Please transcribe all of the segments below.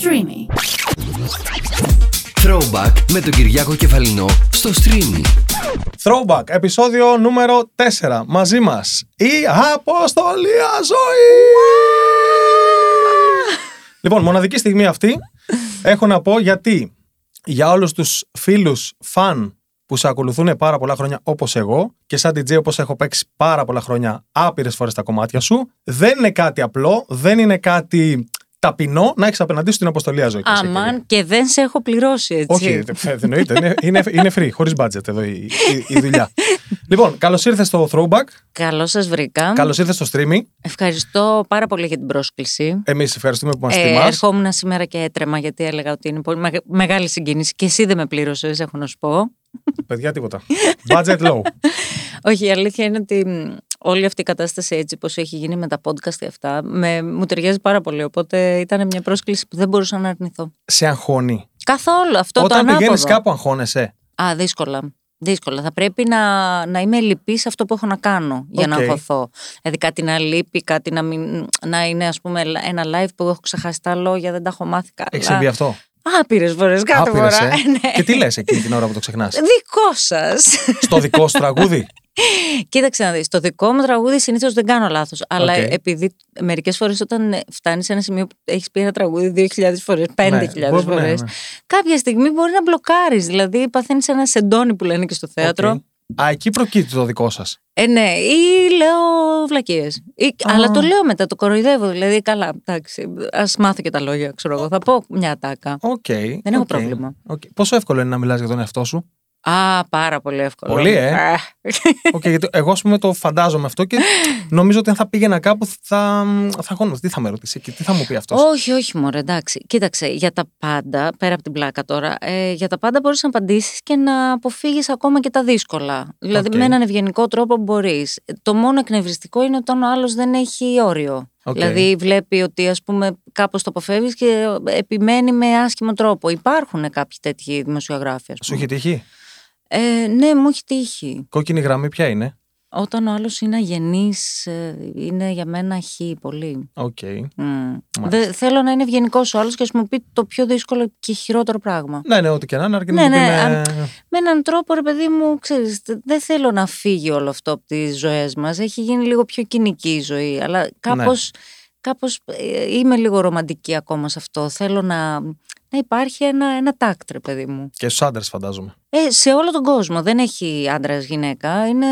Streamy. Throwback με τον Κυριάκο Κεφαλινό στο Streamy. Throwback, επεισόδιο νούμερο 4. Μαζί μας η Αποστολία Ζωή. λοιπόν, μοναδική στιγμή αυτή έχω να πω γιατί για όλους τους φίλους φαν που σε ακολουθούν πάρα πολλά χρόνια όπως εγώ και σαν DJ όπως έχω παίξει πάρα πολλά χρόνια άπειρες φορές τα κομμάτια σου δεν είναι κάτι απλό, δεν είναι κάτι ταπεινό να έχεις απέναντί σου την αποστολή ζωή. Αμάν και δεν σε έχω πληρώσει έτσι. Όχι, δεν εννοείται. Είναι, είναι, είναι free, χωρίς budget εδώ η, η, η δουλειά. λοιπόν, καλώς ήρθες στο Throwback. Καλώς σας βρήκα. Καλώς ήρθες στο streaming. Ευχαριστώ πάρα πολύ για την πρόσκληση. Εμείς ευχαριστούμε που μα Ε, τιμά. ερχόμουν σήμερα και έτρεμα γιατί έλεγα ότι είναι πολύ μεγα- μεγάλη συγκίνηση και εσύ δεν με πλήρωσες, έχω να σου πω. Παιδιά, τίποτα. budget low. Όχι, η αλήθεια είναι ότι μ, όλη αυτή η κατάσταση έτσι πως έχει γίνει με τα podcast και αυτά με, μου ταιριάζει πάρα πολύ. Οπότε ήταν μια πρόσκληση που δεν μπορούσα να αρνηθώ. Σε αγχώνει. Καθόλου αυτό Όταν το πηγαίνεις ανάποδο. κάπου, αγχώνεσαι. Α, δύσκολα. Δύσκολα. Θα πρέπει να, να είμαι ελλιπής σε αυτό που έχω να κάνω για να Οκ. αγχωθώ. Δηλαδή κάτι να λείπει, κάτι να, μην, να είναι ας πούμε ένα live που έχω ξεχάσει τα λόγια, δεν τα έχω μάθει καλά. Έχει συμβεί αυτό; Άπειρες φορές, κάθε Άπειρες, φορά. ε. ναι. Και τι λες εκείνη την ώρα που το ξεχνάς; Δικό σας. Στο δικό σου τραγούδι; Κοίταξε να δεις. Το δικό μου τραγούδι συνήθως δεν κάνω λάθος. Αλλά Οκ. επειδή μερικές φορές όταν φτάνεις σε ένα σημείο που έχεις πει ένα τραγούδι 2.000 φορές, 5.000 Ναι, μπορεί- ναι, φορές, ναι. κάποια στιγμή μπορεί να μπλοκάρεις. Δηλαδή παθαίνεις ένα σεντόνι που λένε και στο θέατρο. Οκ. Α, εκεί προκύπτει το δικό σας. Ε, ναι, ή λέω βλακίες. Αλλά το λέω μετά, το κοροϊδεύω. Δηλαδή, καλά, εντάξει, ας μάθω και τα λόγια, ξέρω εγώ. Θα πω μια ατάκα. Οκ. Δεν έχω οκ, πρόβλημα. οκ. Πόσο εύκολο είναι να μιλάς για τον εαυτό σου; Α, πάρα πολύ εύκολο. Πολύ, ε; Α, Οκ, γιατί εγώ, ας πούμε, το φαντάζομαι αυτό και νομίζω ότι αν θα πήγαινα κάπου θα, θα χώνω. Τι θα με ρωτήσει εκεί, τι θα μου πει αυτός; όχι, όχι, μωρέ, εντάξει. Κοίταξε, για τα πάντα, πέρα από την πλάκα τώρα, ε, για τα πάντα μπορείς να απαντήσεις και να αποφύγεις ακόμα και τα δύσκολα. Δηλαδή, Οκ. με έναν ευγενικό τρόπο μπορείς. Το μόνο εκνευριστικό είναι όταν ο άλλος δεν έχει όριο. Οκ. Δηλαδή, βλέπει ότι ας πούμε κάπως το αποφεύγεις και επιμένει με άσχημο τρόπο. Υπάρχουν κάποιοι τέτοιοι δημοσιογράφοι, ας Σου πούμε. έχει τύχει; Ε, ναι, μου έχει τύχει. Κόκκινη γραμμή ποια είναι; Όταν ο άλλος είναι αγενής, ε, είναι για μένα χ πολύ. Οκ. Μμ. Δεν, θέλω να είναι ευγενικός ο άλλος και ας μου πει το πιο δύσκολο και χειρότερο πράγμα. Ναι, ναι, ό,τι και να είναι, αρκεί να Ναι, μου πει ναι, με- αν- Με έναν τρόπο, ρε παιδί μου, ξέρεις, τε- δεν θέλω να φύγει όλο αυτό από τις ζωές μας. Έχει γίνει λίγο πιο κοινική η ζωή, αλλά κάπως, κάπως ε, είμαι λίγο ρομαντική ακόμα σε αυτό. Θέλω να, να υπάρχει ένα, ένα τάκτ, ρε παιδί μου. Και στους άντρες, φαντάζομαι. Ε, σε όλο τον κόσμο. Δεν έχει άντρας γυναίκα. Είναι.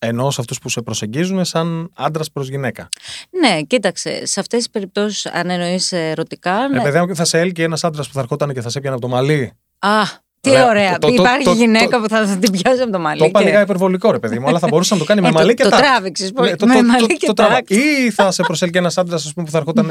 Ενώ σε αυτούς που σε προσεγγίζουν σαν άντρας προς γυναίκα. Ναι, κοίταξε. Σε αυτές τις περιπτώσεις, αν εννοείς ερωτικά. Ναι. Ναι. παιδιά μου, θα σε έλκει ένας άντρας που θα ερχόταν και θα σε έπιανε από το μαλλί. Α, τι Ωραία. ωραία. Το- το- Υπάρχει το- το- γυναίκα το- που θα, θα την πιάσει από το μαλλί. Το είπα και- λίγα υπερβολικό, ρε παιδί μου, αλλά θα μπορούσε να το κάνει με Ε, το- μαλλί και το τάκ. τράβηξες πολύ. Ναι, το- Με το- μαλλί το- και το τράβα. τάκ. Ή θα σε προσέλκει ένας άντρας που θα ερχόταν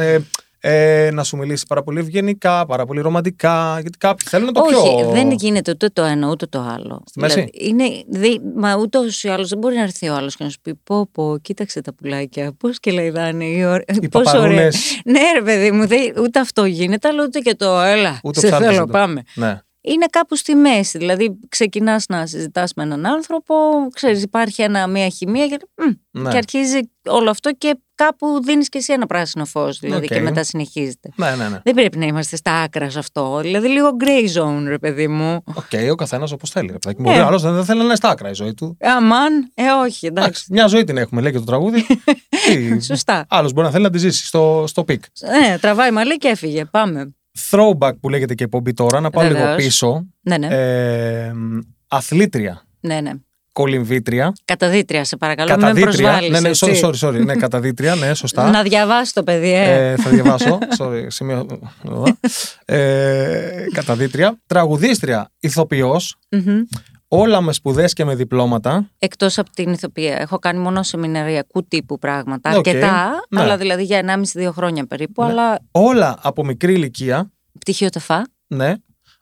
ε, ε, να σου μιλήσει πάρα πολύ ευγενικά, πάρα πολύ ρομαντικά. Γιατί κάποιοι θέλουν το Όχι, πιο. δεν γίνεται ούτε το ένα ούτε το άλλο. Στη μέση; είναι, δι- μα ούτε ή άλλως δεν μπορεί να έρθει ο άλλος και να σου πει: Πω, πω, κοίταξε τα πουλάκια. Πώς κελαϊδάνε, ή ωρα- Οι πόσο ωραία. παπαρούνες. Ναι, ρε παιδί μου, δεν- ούτε αυτό γίνεται, αλλά ούτε και το έλα. Ούτε ο σε ψάρτης θέλω, δεν το- πάμε. Ναι. Είναι κάπου στη μέση. Δηλαδή, ξεκινάς να συζητάς με έναν άνθρωπο, ξέρεις, υπάρχει ένα, μια χημεία και, μ, Ναι. και αρχίζει όλο αυτό και κάπου δίνεις και εσύ ένα πράσινο φως. Δηλαδή, Οκ. και μετά συνεχίζεται. Ναι, ναι, ναι. Δεν πρέπει να είμαστε στα άκρα σε αυτό. Δηλαδή, λίγο grey zone, ρε παιδί μου. Οκ, ο καθένας όπως θέλει. ρε παιδάκι μου. Ε. Μπορεί άλλος δεν θέλει να είναι στα άκρα η ζωή του. Αμάν, ε, όχι, εντάξει. Εντάξει, μια ζωή την έχουμε, λέει και το τραγούδι. Σωστά. Άλλος μπορεί να θέλει να τη ζήσει στο, στο peak. Ναι, τραβάει μαλλί και έφυγε. Πάμε. Throwback που λέγεται και εκπομπή τώρα, να πάω λίγο Βεβαίως. πίσω. Ναι, ναι. Ε, αθλήτρια, ναι, ναι. κολυμβήτρια. Καταδύτρια, σε παρακαλώ. Μην με Καταδύτρια. προσβάλλεις, Ναι, ναι, sorry, έτσι. sorry, sorry. ναι, καταδύτρια, ναι, σωστά. Να διαβάσει το παιδί, ε. Ε, θα διαβάσω. Sorry, σημείο. ε, καταδύτρια. Τραγουδίστρια, ηθοποιός, Μμμ. Όλα με σπουδές και με διπλώματα. Εκτός από την ηθοποιία. Έχω κάνει μόνο σεμιναριακού τύπου πράγματα. Οκ, Αρκετά, ναι. αλλά δηλαδή για 1,5-2 χρόνια περίπου. Ναι. Αλλά Όλα από μικρή ηλικία. πτυχίο ΤΕΦΑΑ. Ναι.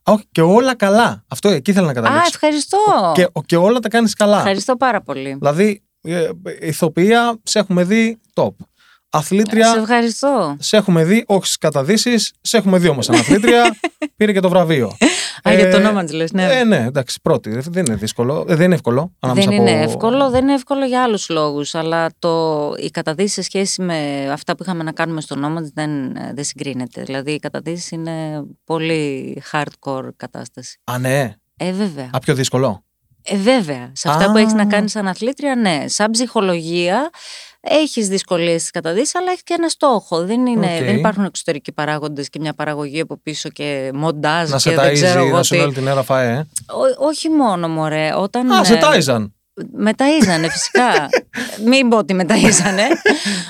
Α, όχι, και όλα καλά. Αυτό εκεί ήθελα να Α, καταλήξω. ευχαριστώ. Και, και όλα τα κάνεις καλά. Ευχαριστώ πάρα πολύ. Δηλαδή, ε, ηθοποιία, σε έχουμε δει top. Σε Αθλήτρια, ευχαριστώ. σε έχουμε δει, όχι στις καταδύσεις, σε έχουμε δει όμως σαν αθλήτρια. πήρε και το βραβείο. Α, για το Ε, όνομα της λες, ναι. Ε, ναι, εντάξει, πρώτη. Δεν είναι δύσκολο. Ε, δεν είναι εύκολο. ανάμεσα Δεν από- είναι εύκολο, δεν είναι εύκολο για άλλους λόγους, αλλά το, η καταδύση σε σχέση με αυτά που είχαμε να κάνουμε στο νόμο δεν, ε, δεν συγκρίνεται. Δηλαδή η καταδύση είναι πολύ hardcore κατάσταση. Α, ναι. Ε, βέβαια. Α, πιο δύσκολο. Ε, βέβαια. Σε αυτά Α. που έχεις να κάνεις σαν αθλήτρια, ναι. Σαν ψυχολογία έχεις δυσκολίες στις καταδύσεις, αλλά έχεις και ένα στόχο. Δεν, είναι, Οκ. δεν υπάρχουν εξωτερικοί παράγοντες και μια παραγωγή από πίσω και μοντάζ Να και σε δεν ξέρω ταΐζει, εγώ να σου τι. λέει όλη την ώρα φάε. ε. Ό- όχι μόνο, μωρέ. Όταν, Α, σε ε, τάιζαν. με ταΐζανε φυσικά. Μην πω ότι με ταΐζανε.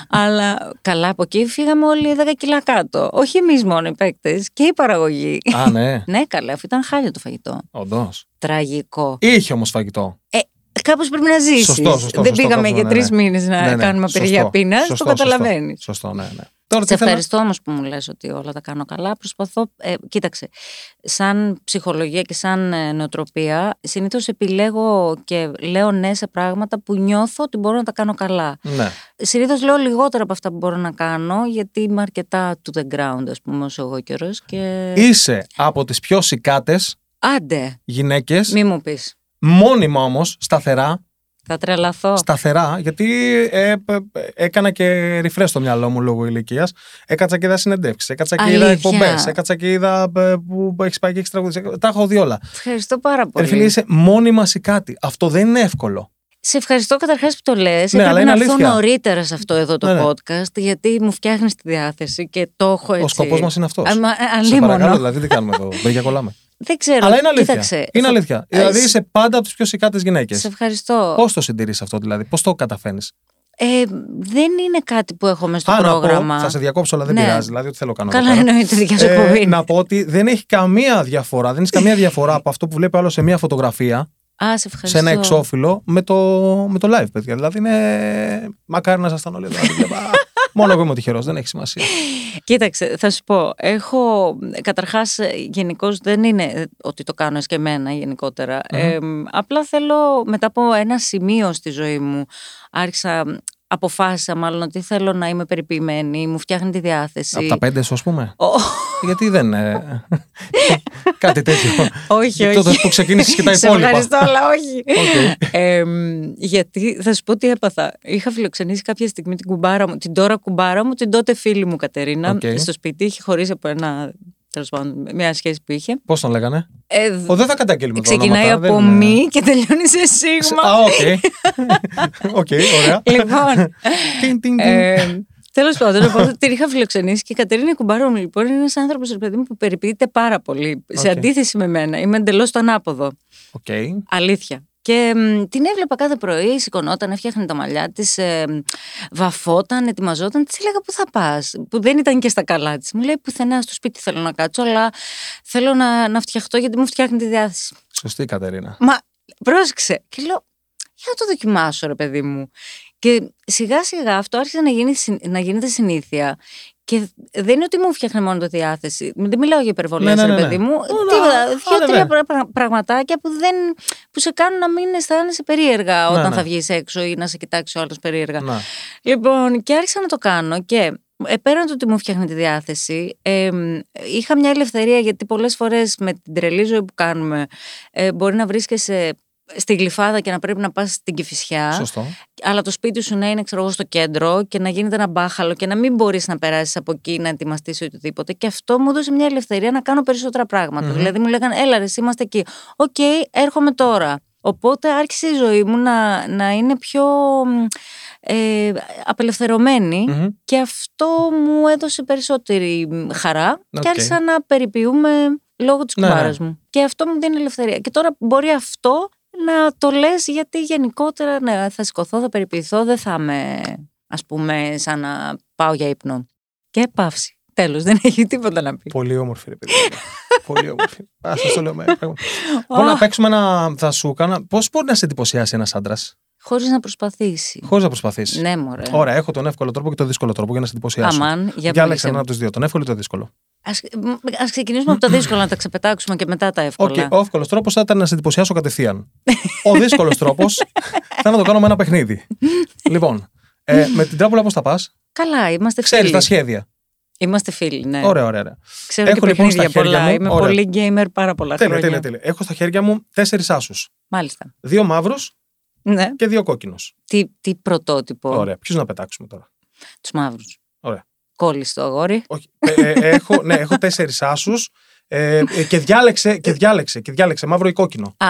αλλά καλά από εκεί φύγαμε όλοι 10 κιλά κάτω. Όχι εμείς μόνο οι παίκτες και η παραγωγή. Α, ναι. ναι, καλά, αφού ήταν χάλια το φαγητό. Όντως. Τραγικό. Είχε όμως φαγητό. Κάπως πρέπει να ζήσεις. Σωστό, σωστό, Δεν σωστό, πήγαμε κάπως, για ναι, τρεις ναι. μήνες να Ναι, ναι, κάνουμε σωστό, απεργία πείνας. Το σωστό, καταλαβαίνεις. Σωστό, σωστό, ναι, ναι. Τώρα Σε τι θέλω. ευχαριστώ όμως που μου λες ότι όλα τα κάνω καλά. Προσπαθώ. Ε, κοίταξε, σαν ψυχολογία και σαν ε, νοοτροπία, συνήθως επιλέγω και λέω ναι σε πράγματα που νιώθω ότι μπορώ να τα κάνω καλά. Ναι. Συνήθως λέω λιγότερα από αυτά που μπορώ να κάνω, γιατί είμαι αρκετά to the ground, ας πούμε, όσο εγώ καιρός. Και... Είσαι από τις πιο σικάτες Άντε, γυναίκες, μη μου πεις. Μόνιμα όμως, σταθερά. Θα τρελαθώ. Σταθερά, γιατί ε, π- π- έκανα και refresh στο μυαλό μου λόγω ηλικίας. Έκατσα και είδα συνεντεύξεις, έκατσα και είδα Αλήθεια. εκπομπές, έκατσα και είδα ε, που έχεις πάει και έχεις τραγουδίσει. Τα έχω δει όλα. Ευχαριστώ πάρα πολύ. Ρε φίλε, είσαι μόνιμα σικάτη. Αυτό δεν είναι εύκολο. Σε ευχαριστώ καταρχάς που το λες. Ναι, Έπρεπε αλλά να είναι έρθω αλήθεια. νωρίτερα σε αυτό εδώ το Ναι, ναι. podcast, γιατί μου φτιάχνεις τη διάθεση και το έχω έτσι. Ο σκοπός μας είναι αυτός. Α, μα, ε, Σε παρακαλώ, αλίμονο. δηλαδή τι κάνουμε εδώ. Μπέγια κολλάμε. Δεν ξέρω. Αλλά είναι αλήθεια. Κοίταξε, είναι θα- αλήθεια. Ε, δηλαδή σ- είσαι πάντα από τις πιο σικάτες γυναίκες. Σε ευχαριστώ. Πώς το συντηρείς αυτό, δηλαδή, πώς το καταφέρνεις; Ε, δεν είναι κάτι που έχω μέσα στο Α, να πρόγραμμα. πω, θα σε διακόψω, αλλά δεν Ναι. πειράζει. Δηλαδή, ό,τι θέλω κάνω. Καλά, εδώ πέρα. εννοείται δικιά σου Ε, εκπομπή. να πω ότι δεν έχει καμία διαφορά. Δεν έχει καμία διαφορά από αυτό που βλέπει άλλο σε μια φωτογραφία, Α, σε ευχαριστώ. σε ένα εξώφυλλο, με το, με το live, παιδιά. Δηλαδή είναι. Μακάρι να ήσασταν όλοι εδώ. Να το βλέπα. Μόνο εγώ είμαι τυχερός, δεν έχει σημασία. Κοίταξε, θα σου πω. Έχω. Καταρχάς, γενικώς δεν είναι ότι το κάνω εσκεμμένα γενικότερα. Ε, απλά θέλω μετά από ένα σημείο στη ζωή μου. Άρχισα. Αποφάσισα μάλλον ότι θέλω να είμαι περιποιημένη, μου φτιάχνει τη διάθεση. από τα πέντε σου, ας πούμε. Ω, Γιατί δεν. ε, Κάτι τέτοιο. όχι, όχι. Τότε που ξεκίνησες και τα Σε υπόλοιπα. ευχαριστώ, αλλά όχι. Οκ. Εμ, γιατί θα σου πω τι έπαθα. Είχα φιλοξενήσει κάποια στιγμή την κουμπάρα μου, την τώρα κουμπάρα μου, την τότε φίλη μου Κατερίνα, Οκ. στο σπίτι. Είχε χωρίσει από ένα. Τέλος πάντων, μια σχέση που είχε. Πώς τον λέγανε; Ε, Ο, δεν θα καταγγείλουμε εδώ ξεκινάει ονόματα, από δεν είναι- μι και τελειώνει σε σίγμα. Α, οκ. Οκ, ωραία. λοιπόν. Τιν, τιν, τιν. ε, Τέλος πάντων, οπότε την είχα φιλοξενήσει και η Κατερίνα η κουμπάρα μου λοιπόν είναι ένας άνθρωπος, ρε παιδί μου, που περιποιείται πάρα πολύ. Σε Οκ. αντίθεση με μένα. Είμαι εντελώς το ανάποδο. Οκ. Αλήθεια. Και μ, την έβλεπα κάθε πρωί, σηκωνόταν, έφτιαχνε τα μαλλιά της, ε, μ, βαφόταν, ετοιμαζόταν. Της έλεγα πού θα πας, που δεν ήταν και στα καλά της. Μου λέει πουθενά στο σπίτι θέλω να κάτσω, αλλά θέλω να, να φτιαχτώ γιατί μου φτιάχνει τη διάθεση. Σωστή, Κατερίνα. Μα πρόσεξε. Και λέω, για να το δοκιμάσω, ρε παιδί μου. Και σιγά σιγά αυτό άρχισε να, γίνει, συν- να γίνεται συνήθεια. Και δεν είναι ότι μου φτιάχνε μόνο τη διάθεση. Δεν μιλάω για υπερβολές, Ναι, ναι, ναι, ρε ναι. παιδί μου. Όλα, Τίποτα. α, Δύο-τρία βέβαια. πρα- πραγματάκια που, δεν, που σε κάνουν να μην αισθάνεσαι περίεργα όταν ναι. θα βγεις έξω ή να σε κοιτάξει ο άλλος περίεργα. Να. Λοιπόν, και άρχισα να το κάνω και ε, πέραν του ότι μου φτιάχνει τη διάθεση, ε, μ, είχα μια ελευθερία γιατί πολλές φορές με την τρελή ζωή που κάνουμε ε, μπορεί να βρίσκεσαι στη Γλυφάδα και να πρέπει να πας στην Κηφισιά Σωστό. αλλά το σπίτι σου να είναι ξέρω εγώ, στο κέντρο και να γίνεται ένα μπάχαλο και να μην μπορείς να περάσεις από εκεί να ετοιμαστείς ή οτιδήποτε και αυτό μου έδωσε μια ελευθερία να κάνω περισσότερα πράγματα. Μμμ. δηλαδή μου λέγανε έλα ρε εσύ είμαστε εκεί οκ έρχομαι τώρα οπότε άρχισε η ζωή μου να, να είναι πιο μ, ε, απελευθερωμένη Μμμ. και αυτό μου έδωσε περισσότερη μ, χαρά Οκ. και άρχισα να περιποιούμαι λόγω της Ναι, κουμπάρας μου. Και αυτό μου δίνει ελευθερία. Και τώρα μπορεί αυτό να το λες γιατί γενικότερα ναι, θα σηκωθώ, θα περιποιηθώ, δεν θα είμαι ας πούμε σαν να πάω για ύπνο. Και παύση. Τέλος, δεν έχει τίποτα να πει. Πολύ όμορφη, ρε παιδί. Πολύ όμορφη. Α, σας το λέω. με- Μπορώ να παίξουμε ένα. Θα σου κάνω. Πώς μπορεί να σε εντυπωσιάσει ένας άντρας, Χωρίς να προσπαθήσει. χωρίς να προσπαθήσει. Ναι, μωρέ. Ωραία, έχω τον εύκολο τρόπο και τον δύσκολο τρόπο για να σε εντυπωσιάσω. Αμάν, για Διάλεξε πούλησε ένα μου. από τους δύο, τον εύκολο ή τον δύσκολο. Ας, μ, ας ξεκινήσουμε από τα δύσκολα να τα ξεπετάξουμε και μετά τα εύκολα. Οκ, ο εύκολος τρόπος θα ήταν να σε εντυπωσιάσω κατευθείαν. ο δύσκολος τρόπος θα να το κάνω με ένα παιχνίδι. λοιπόν, ε, με την τράπουλα πώς θα πας, Καλά, είμαστε ξέρεις φίλοι. τα σχέδια. Είμαστε φίλοι, ναι. Ωραία, ωραία. ωραία. Ξέρω Έχω και λοιπόν στα παιχνίδια χέρια πολλά. μου- Είμαι ωραία. πολύ gamer πάρα πολλά Τέλεια, χρόνια. τέλεια, τέλεια. Έχω στα χέρια μου τέσσερις άσους. Μάλιστα. Δύο μαύρους Ναι. και δύο κόκκινους. Τι, τι πρωτότυπο. Ωραία. Ποιους να πετάξουμε τώρα; Τους μαύρους. Ωραία. Κόλλησε το αγόρι. Όχι. Ε, ε, έχω, ναι, έχω τέσσερις άσους ε, ε, και, διάλεξε, και διάλεξε. Και διάλεξε μαύρο ή κόκκινο. Α,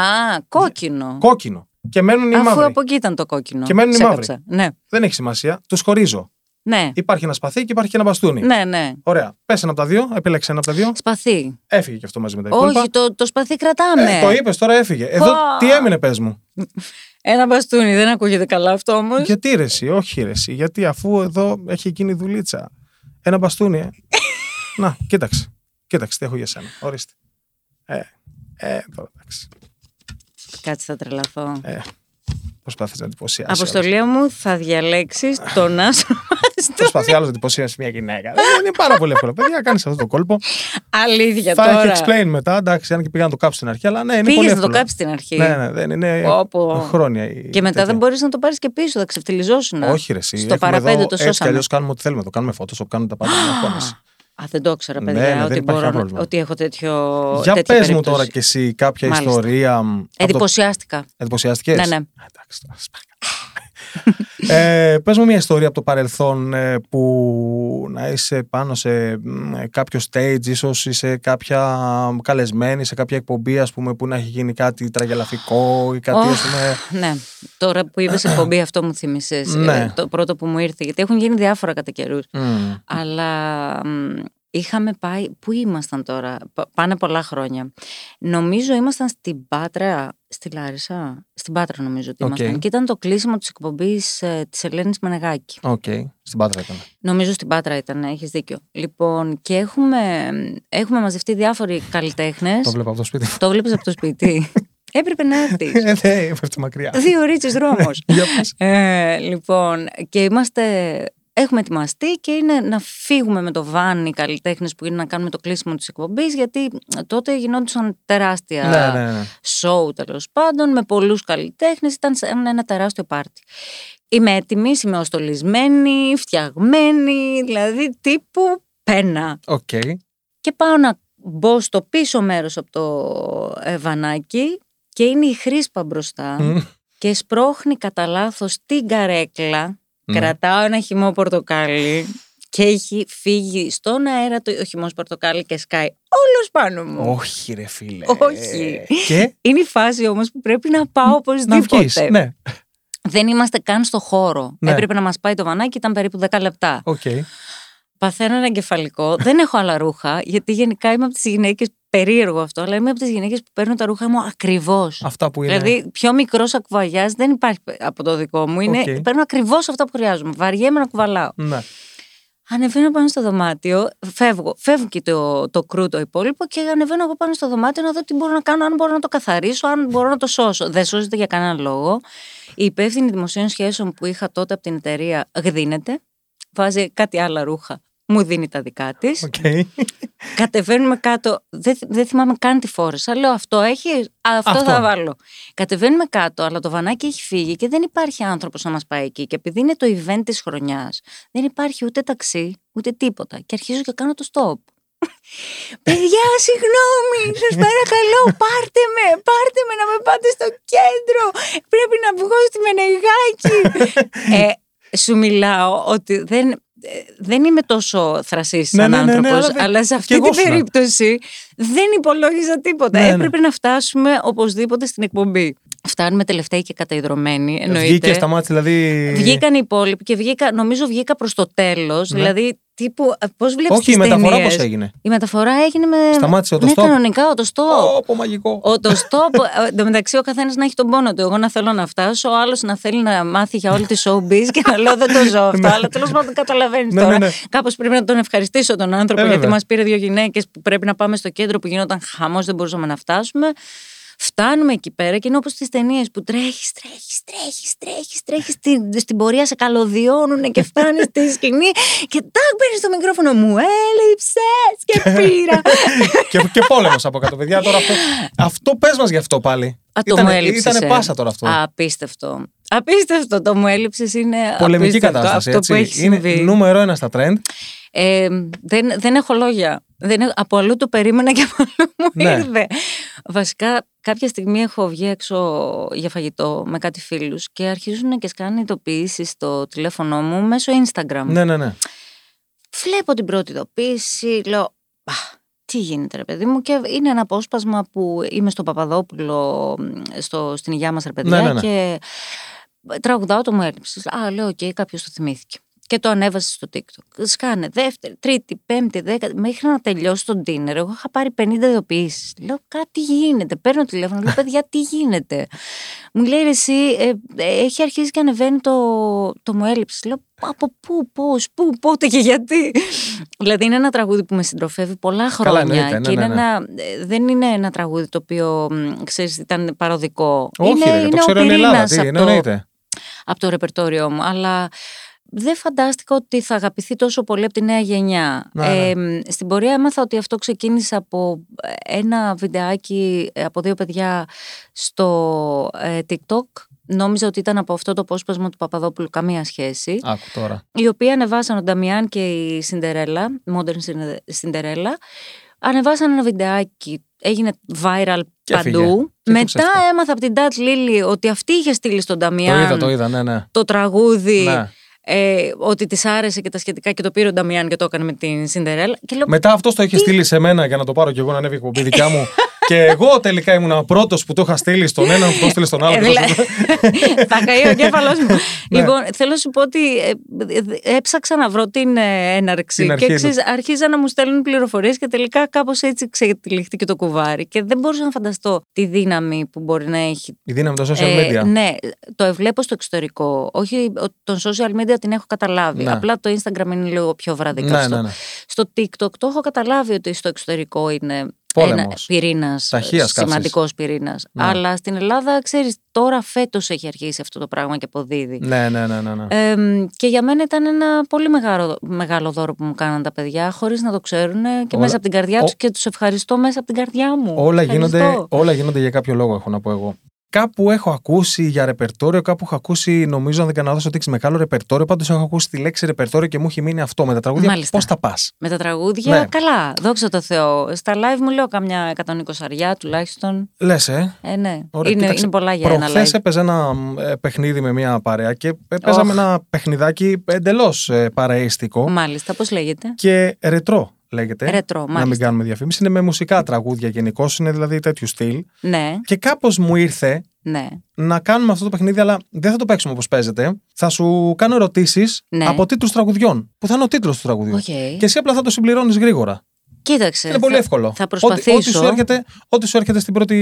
κόκκινο. Κόκκινο. Και μένουν οι Αφού μαύροι. από εκεί ήταν το κόκκινο. Και μένουν οι Ξέκαψα. Ναι, Δεν έχει σημασία. Τους χωρίζω. ναι, Υπάρχει ένα σπαθί και υπάρχει και ένα μπαστούνι. ναι, ναι. Ωραία. Πες ένα από τα δύο. Επέλεξε ένα από τα δύο. Σπαθί. Έφυγε και αυτό μαζί με τα υπόλοιπα. Όχι, το, το σπαθί κρατάμε. Ε, το είπες, τώρα έφυγε. Εδώ Πω. τι έμεινε, πες μου; Ένα μπαστούνι, δεν ακούγεται καλά αυτό όμως. Γιατί ρε, εσύ, όχι ρε, εσύ, γιατί αφού εδώ έχει εκείνη η δουλίτσα. Ένα μπαστούνι, ε. Να, κοίταξε. Κοίταξε, τι έχω για σένα. Ορίστε. Ε, ε, τώρα εντάξει. Κάτσε, θα τρελαθώ. Ε, προσπάθησε να εντυπωσιάσει. Αποστολία μου, θα διαλέξεις τον άσο μπαστούνι. Προσπαθεί άλλος να εντυπωσιάσει μια γυναίκα. Δεν είναι πάρα πολύ εύκολο. Παιδιά, κάνεις αυτό το κόλπο. Αλήθεια Θα τώρα. έχει explain μετά. Εντάξει, αν και πήγα να το κάψω στην αρχή, αλλά ναι, είναι πολύ Πήγε να το εύκολο. κάψεις στην αρχή. Ναι, ναι, δεν είναι Πω-πω. χρόνια. η Και μετά τέτοια. δεν μπορείς να το πάρεις και πίσω, θα ξεφτυλιζόσουν. Όχι, ρε, εσύ. Στο Έχουμε παραπέντε εδώ, το Έτσι κι σώσαμε. αλλιώς κάνουμε ό,τι θέλουμε. Το κάνουμε Photoshop, κάνουμε τα πάντα. Μην αγχώνεσαι. Α, δεν το ήξερα, Ναι, παιδιά, ναι, δεν ότι, υπάρχει μπορώ, κανένα να- πρόβλημα. ότι έχω τέτοιο. Για τέτοια πες μου περίπτωση. τώρα κι εσύ κάποια Μάλιστα. ιστορία. μ, από το- Εντυπωσιάστηκα. Εντυπωσιαστικέ. Ναι, ναι. Εντάξει, τώρα, σας παρακαλώ. ε, πες μου μια ιστορία από το παρελθόν ε, που να είσαι πάνω σε μ, κάποιο stage, ίσως είσαι κάποια καλεσμένη σε κάποια εκπομπή ας πούμε, που να έχει γίνει κάτι τραγελαφικό ή κάτι Ωχ, ας πούμε... Ναι, τώρα που είπες εκπομπή αυτό μου θύμισες. Ναι. Το πρώτο που μου ήρθε, γιατί έχουν γίνει διάφορα κατά καιρούς. μ, Αλλά μ, είχαμε πάει. Πού ήμασταν τώρα, Πα- πάνε πολλά χρόνια. Νομίζω ήμασταν στην Πάτρα, στη Λάρισα. Στην Πάτρα νομίζω ότι Οκ. ήμασταν. Και ήταν το κλείσιμο της εκπομπής ε, της Ελένης Μενεγάκη. Οκ, στην Πάτρα ήταν. Νομίζω στην Πάτρα ήταν, έχεις δίκιο. Λοιπόν, και έχουμε, έχουμε μαζευτεί διάφοροι καλλιτέχνες. Το βλέπω από το σπίτι. το βλέπεις από το σπίτι. Έπρεπε να έρθεις. Ε, ναι, πέφτει μακριά. Δύο ωρίτσες δρόμος. Για πες. Ε, λοιπόν, και είμαστε. Έχουμε ετοιμαστεί και είναι να φύγουμε με το van οι καλλιτέχνες που είναι να κάνουμε το κλείσιμο της εκπομπής, γιατί τότε γινόντουσαν τεράστια ναι, ναι, ναι. show τέλος πάντων με πολλούς καλλιτέχνες. Ήταν σαν ένα τεράστιο πάρτι. Είμαι έτοιμη, είμαι στολισμένη, φτιαγμένη, δηλαδή τύπου πένα. Οκ. Και πάω να μπω στο πίσω μέρος από το ε, βανάκι και είναι η Χρύσπα μπροστά Μ, και σπρώχνει κατά λάθος την καρέκλα. Ναι. Κρατάω ένα χυμό πορτοκάλι και έχει φύγει στον αέρα το ο χυμός πορτοκάλι και σκάει όλος πάνω μου. Όχι ρε φίλε. Όχι. Και; Είναι η φάση όμως που πρέπει να πάω να οπωσδήποτε. βγεις. Ναι, Δεν είμαστε καν στο χώρο. Ναι. Έπρεπε να μας πάει το βανάκι, ήταν περίπου 10 λεπτά. οκ. Παθαίνω ένα εγκεφαλικό. Δεν έχω άλλα ρούχα, γιατί γενικά είμαι από τις γυναίκες. Περίεργο αυτό, αλλά είμαι από τις γυναίκες που παίρνουν τα ρούχα μου ακριβώς. Αυτά που είναι... Δηλαδή, πιο μικρό σακβουαγιάζ δεν υπάρχει από το δικό μου. Είναι, Οκ. Παίρνω ακριβώς αυτά που χρειάζομαι. Βαριέμαι να κουβαλάω. Ναι. Ανεβαίνω πάνω στο δωμάτιο, φεύγω, φεύγει και το, το crew το υπόλοιπο και ανεβαίνω εγώ πάνω στο δωμάτιο να δω τι μπορώ να κάνω, αν μπορώ να το καθαρίσω, αν μπορώ να το σώσω. Δεν σώζεται για κανέναν λόγο. Η υπεύθυνη δημοσίων σχέσεων που είχα τότε από την εταιρεία γδύνεται, βάζει κάτι άλλα ρούχα, μου δίνει τα δικά της. Οκ. Κατεβαίνουμε κάτω. Δεν, δεν θυμάμαι καν τι φόρεσα. Λέω αυτό έχει. α, Αυτό, Αυτό. θα βάλω. Κατεβαίνουμε κάτω, αλλά το βανάκι έχει φύγει και δεν υπάρχει άνθρωπος να μας πάει εκεί. Και επειδή είναι το event της χρονιάς, δεν υπάρχει ούτε ταξί, ούτε τίποτα. Και αρχίζω και κάνω το stop. Παιδιά, συγγνώμη, σας παρακαλώ, πάρτε με, πάρτε με να με πάτε στο κέντρο. Πρέπει να βγω στη Μενεγάκη. ε, σου μιλάω ότι δεν, ε, δεν είμαι τόσο θρασής Ναι, σαν ναι, ναι, ναι, άνθρωπος, αλλά δεν- αλλά σε κι αυτή εγώ την ήσουνα. περίπτωση δεν υπολόγιζα τίποτα. Ναι, ναι. Έπρεπε να φτάσουμε οπωσδήποτε στην εκπομπή. Φτάνουμε τελευταίοι και καταϊδρωμένοι, εννοείται. Βγήκε, σταμάτησε δηλαδή. Βγήκαν οι υπόλοιποι και βγήκα, νομίζω βγήκα προς το τέλος, Ναι. δηλαδή τύπου, πώς βλέπεις Όχι, η τις μεταφορά ταινίες; πώς έγινε; Η μεταφορά έγινε με... Σταμάτησε το ναι, stop. κανονικά, το stop. Ω, πω μαγικό. Ο, το stop, ε, εν τω μεταξύ ο καθένας να έχει τον πόνο του. Εγώ να θέλω να φτάσω, ο άλλος να θέλει να μάθει για όλη τη showbiz και να λέω δεν το ζω αυτό. αλλά τέλος πάντων καταλαβαίνεις Ναι, τώρα. ναι, ναι. Κάπως πρέπει να τον ευχαριστήσω τον άνθρωπο Ε, γιατί βέβαια. μας πήρε δύο γυναίκες που πρέπει να πάμε στο κέντρο που γινόταν χαμός, δεν μπορούσαμε να φτάσουμε. Φτάνουμε εκεί πέρα και είναι όπως τι ταινίες που τρέχεις, τρέχεις, τρέχεις, τρέχεις, τρέχεις. Στην, στην πορεία σε καλωδιώνουν και φτάνεις στη σκηνή και τάκ παίρνεις το μικρόφωνο μου. Έλειψες και πήρα. και, και πόλεμος από κάτω, παιδιά. Τώρα αυτό, αυτό πες μας γι' αυτό πάλι. Α, το Ήτανε- μου έλειψες. Ήτανε πάσα τώρα αυτό. Απίστευτο. Απίστευτο. Το μου έλειψες είναι. Πολεμική απίστευτο. κατάσταση. Αυτό Έτσι. που έχει είναι συμβεί. νούμερο ένα στα trend. Ε, δεν, δεν έχω λόγια. Δεν, έχω- από αλλού το περίμενα και από αλλού μου Ναι. ήρθε. Βασικά, κάποια στιγμή έχω βγει έξω για φαγητό με κάτι φίλους και αρχίζουν και σκάνε ειδοποιήσεις στο τηλέφωνο μου μέσω Instagram. Ναι, ναι, ναι. Βλέπω την πρώτη ειδοποίηση, λέω. «Α, τι γίνεται, ρε παιδί μου, και είναι ένα απόσπασμα που είμαι στο Παπαδόπουλο, μ, στο, στην υγειά μας, ρε παιδιά, Ναι, ναι, ναι. και τραγουδάω το μου έλειψε. Α, λέω, οκ, κάποιος το θυμήθηκε. Και το ανέβασε στο TikTok. Σκάνε δεύτερη, τρίτη, πέμπτη, δέκατη. Μέχρι να τελειώσει το dinner, εγώ είχα πάρει 50 ειδοποιήσεις. Λέω κάτι γίνεται. Παίρνω τηλέφωνο, λέω παιδιά, τι γίνεται. Μου λέει «Ρε εσύ, ε, ε, έχει αρχίσει και ανεβαίνει το, το μου έλειψες. Λέω από πού, πώς, πού, πότε και γιατί. δηλαδή είναι ένα τραγούδι που με συντροφεύει πολλά χρόνια. εννοείται, ναι, και είναι ναι, ναι. Ένα, ε, δεν είναι ένα τραγούδι το οποίο μ, ξέρεις, ήταν παροδικό. Όχι, είναι, ρε, είναι το ο ξέρω είναι η Ελλάδα. πυρήνας Τι, από ναι, το- εννοείται. από το ρεπερτόριό μου, αλλά δεν φαντάστηκα ότι θα αγαπηθεί τόσο πολύ από τη νέα γενιά. Ναι, ναι. Ε, στην πορεία έμαθα ότι αυτό ξεκίνησε από ένα βιντεάκι ε, από δύο παιδιά στο ε, TikTok. Νόμιζα ότι ήταν από αυτό το απόσπασμα του Παπαδόπουλου καμία σχέση. Άκου τώρα. Οι οποίοι ανεβάσαν ο Νταμιάν και η Σιντερέλα, Modern Σιντερέλα, ανεβάσαν ένα βιντεάκι, έγινε viral Και έφυγε. παντού. Και Μετά κλεψεύτηκε. έμαθα από την Τάτ Λίλη ότι αυτή είχε στείλει στον Το Νταμιάν είδα, το είδα, ναι, ναι. το τραγούδι Ναι. Ε, ότι της άρεσε και τα σχετικά και το πήρε ο Νταμιάν και το έκανε με την Σιντερέλα. Και λέω, Μετά αυτό το είχε στείλει σε μένα για να το πάρω κι εγώ να ανέβει η εκπομπή δικιά μου. και εγώ τελικά ήμουν ο πρώτος που το είχα στείλει στον έναν που το στείλει στον άλλο. Ε, Και το δηλα- στείλε- Θα καεί ο εγκέφαλός μου. Ναι. Λοιπόν, θέλω να σου πω ότι ε, ε, έψαξα να βρω την ε, έναρξη. Την αρχή και του. ξέρεις, άρχιζαν να μου στέλνουν πληροφορίες και τελικά κάπως έτσι ξετυλίχθηκε το κουβάρι. Και δεν μπορούσα να φανταστώ τη δύναμη που μπορεί να έχει. Η δύναμη των social Ε, media. ναι, το βλέπω στο εξωτερικό. Όχι, ο- τον social media την έχω καταλάβει. Ναι. Απλά το Instagram είναι λίγο πιο Ναι, βραδικαστό. ναι, ναι. Στο TikTok το έχω καταλάβει ότι στο εξωτερικό είναι ένα Πόλεμος. πυρήνας. Ταχείας καύσης. Σημαντικός πυρήνας. Ναι. Αλλά στην Ελλάδα, ξέρεις, τώρα φέτος έχει αρχίσει αυτό το πράγμα και αποδίδει. Ναι, ναι, ναι, ναι, ναι. Εμ, και για μένα ήταν ένα πολύ μεγάλο, μεγάλο δώρο που μου κάναν τα παιδιά, χωρίς να το ξέρουν και Όλα- μέσα από την καρδιά ο- του και τους ευχαριστώ μέσα από την καρδιά μου. όλα, Ευχαριστώ. γίνονται, όλα γίνονται για κάποιο λόγο, έχω να πω εγώ. Κάπου έχω ακούσει για ρεπερτόριο, κάπου έχω ακούσει, νομίζω, αν δεν κάνω λάθος, ότι έχεις μεγάλο ρεπερτόριο. Πάντως έχω ακούσει τη λέξη ρεπερτόριο και μου έχει μείνει αυτό με τα τραγούδια. Μάλιστα. Πώς τα πας; Με τα τραγούδια, Ναι. καλά, δόξα τω Θεώ. Στα live μου λέω καμιά 120 αριά τουλάχιστον. Λες, ε; Ε, ναι. Ωραία, είναι, κοίταξε, είναι πολλά για ένα Προχθές live. έπαιζε ένα ε, παιχνίδι με μια παρέα και ε, παίζαμε Οχ. ένα παιχνιδάκι εντελώς παρεΐστικο Μάλιστα, πώς λέγεται; και ρετρό λέγεται. Ρετρό, Να μην μάλιστα. κάνουμε διαφήμιση. Είναι με μουσικά τραγούδια γενικώς, είναι δηλαδή τέτοιου στυλ. Ναι, Και κάπως μου ήρθε ναι. να κάνουμε αυτό το παιχνίδι, αλλά δεν θα το παίξουμε όπως παίζεται. Θα σου κάνω ερωτήσεις Ναι. από τίτλους τραγουδιών. Που θα είναι ο τίτλος του τραγουδιού. Οκ. Και εσύ απλά θα το συμπληρώνεις γρήγορα. Κοίταξε. είναι πολύ θα- εύκολο. Θα Ό,τι, προσπαθήσω. ό,τι, σου έρχεται, ό,τι σου έρχεται στην πρώτη,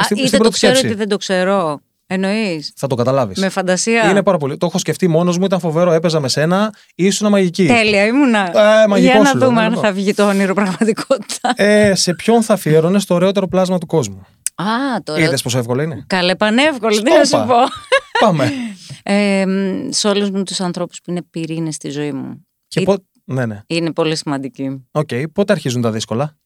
Α, στην, είτε στην το πρώτη ξέρω σκέψη. είτε δεν το ξέρω. Εννοείς; Θα το καταλάβεις. Με φαντασία. Είναι πάρα πολύ. Το έχω σκεφτεί μόνος μου, ήταν φοβερό, έπαιζα με σένα, ήσουν μαγική. Τέλεια, ήμουνα. Ε, μαγικό Για να σου λέω, δούμε αν μαγικό. θα βγει το όνειρο πραγματικότητα. Ε, σε ποιον θα αφιέρωνε το ωραιότερο πλάσμα του κόσμου; Α, τώρα. Είδες πόσο εύκολο είναι; Καλέ, πανεύκολο, τι να σου Όπα. πω. Πάμε. Ε, μ, σε όλους μου τους ανθρώπους που είναι πυρήνες στη ζωή μου. Και Ή- πο... Ναι, ναι. Είναι πολύ σημαντικοί. Οκ. Πότε αρχίζουν τα δύσκολα;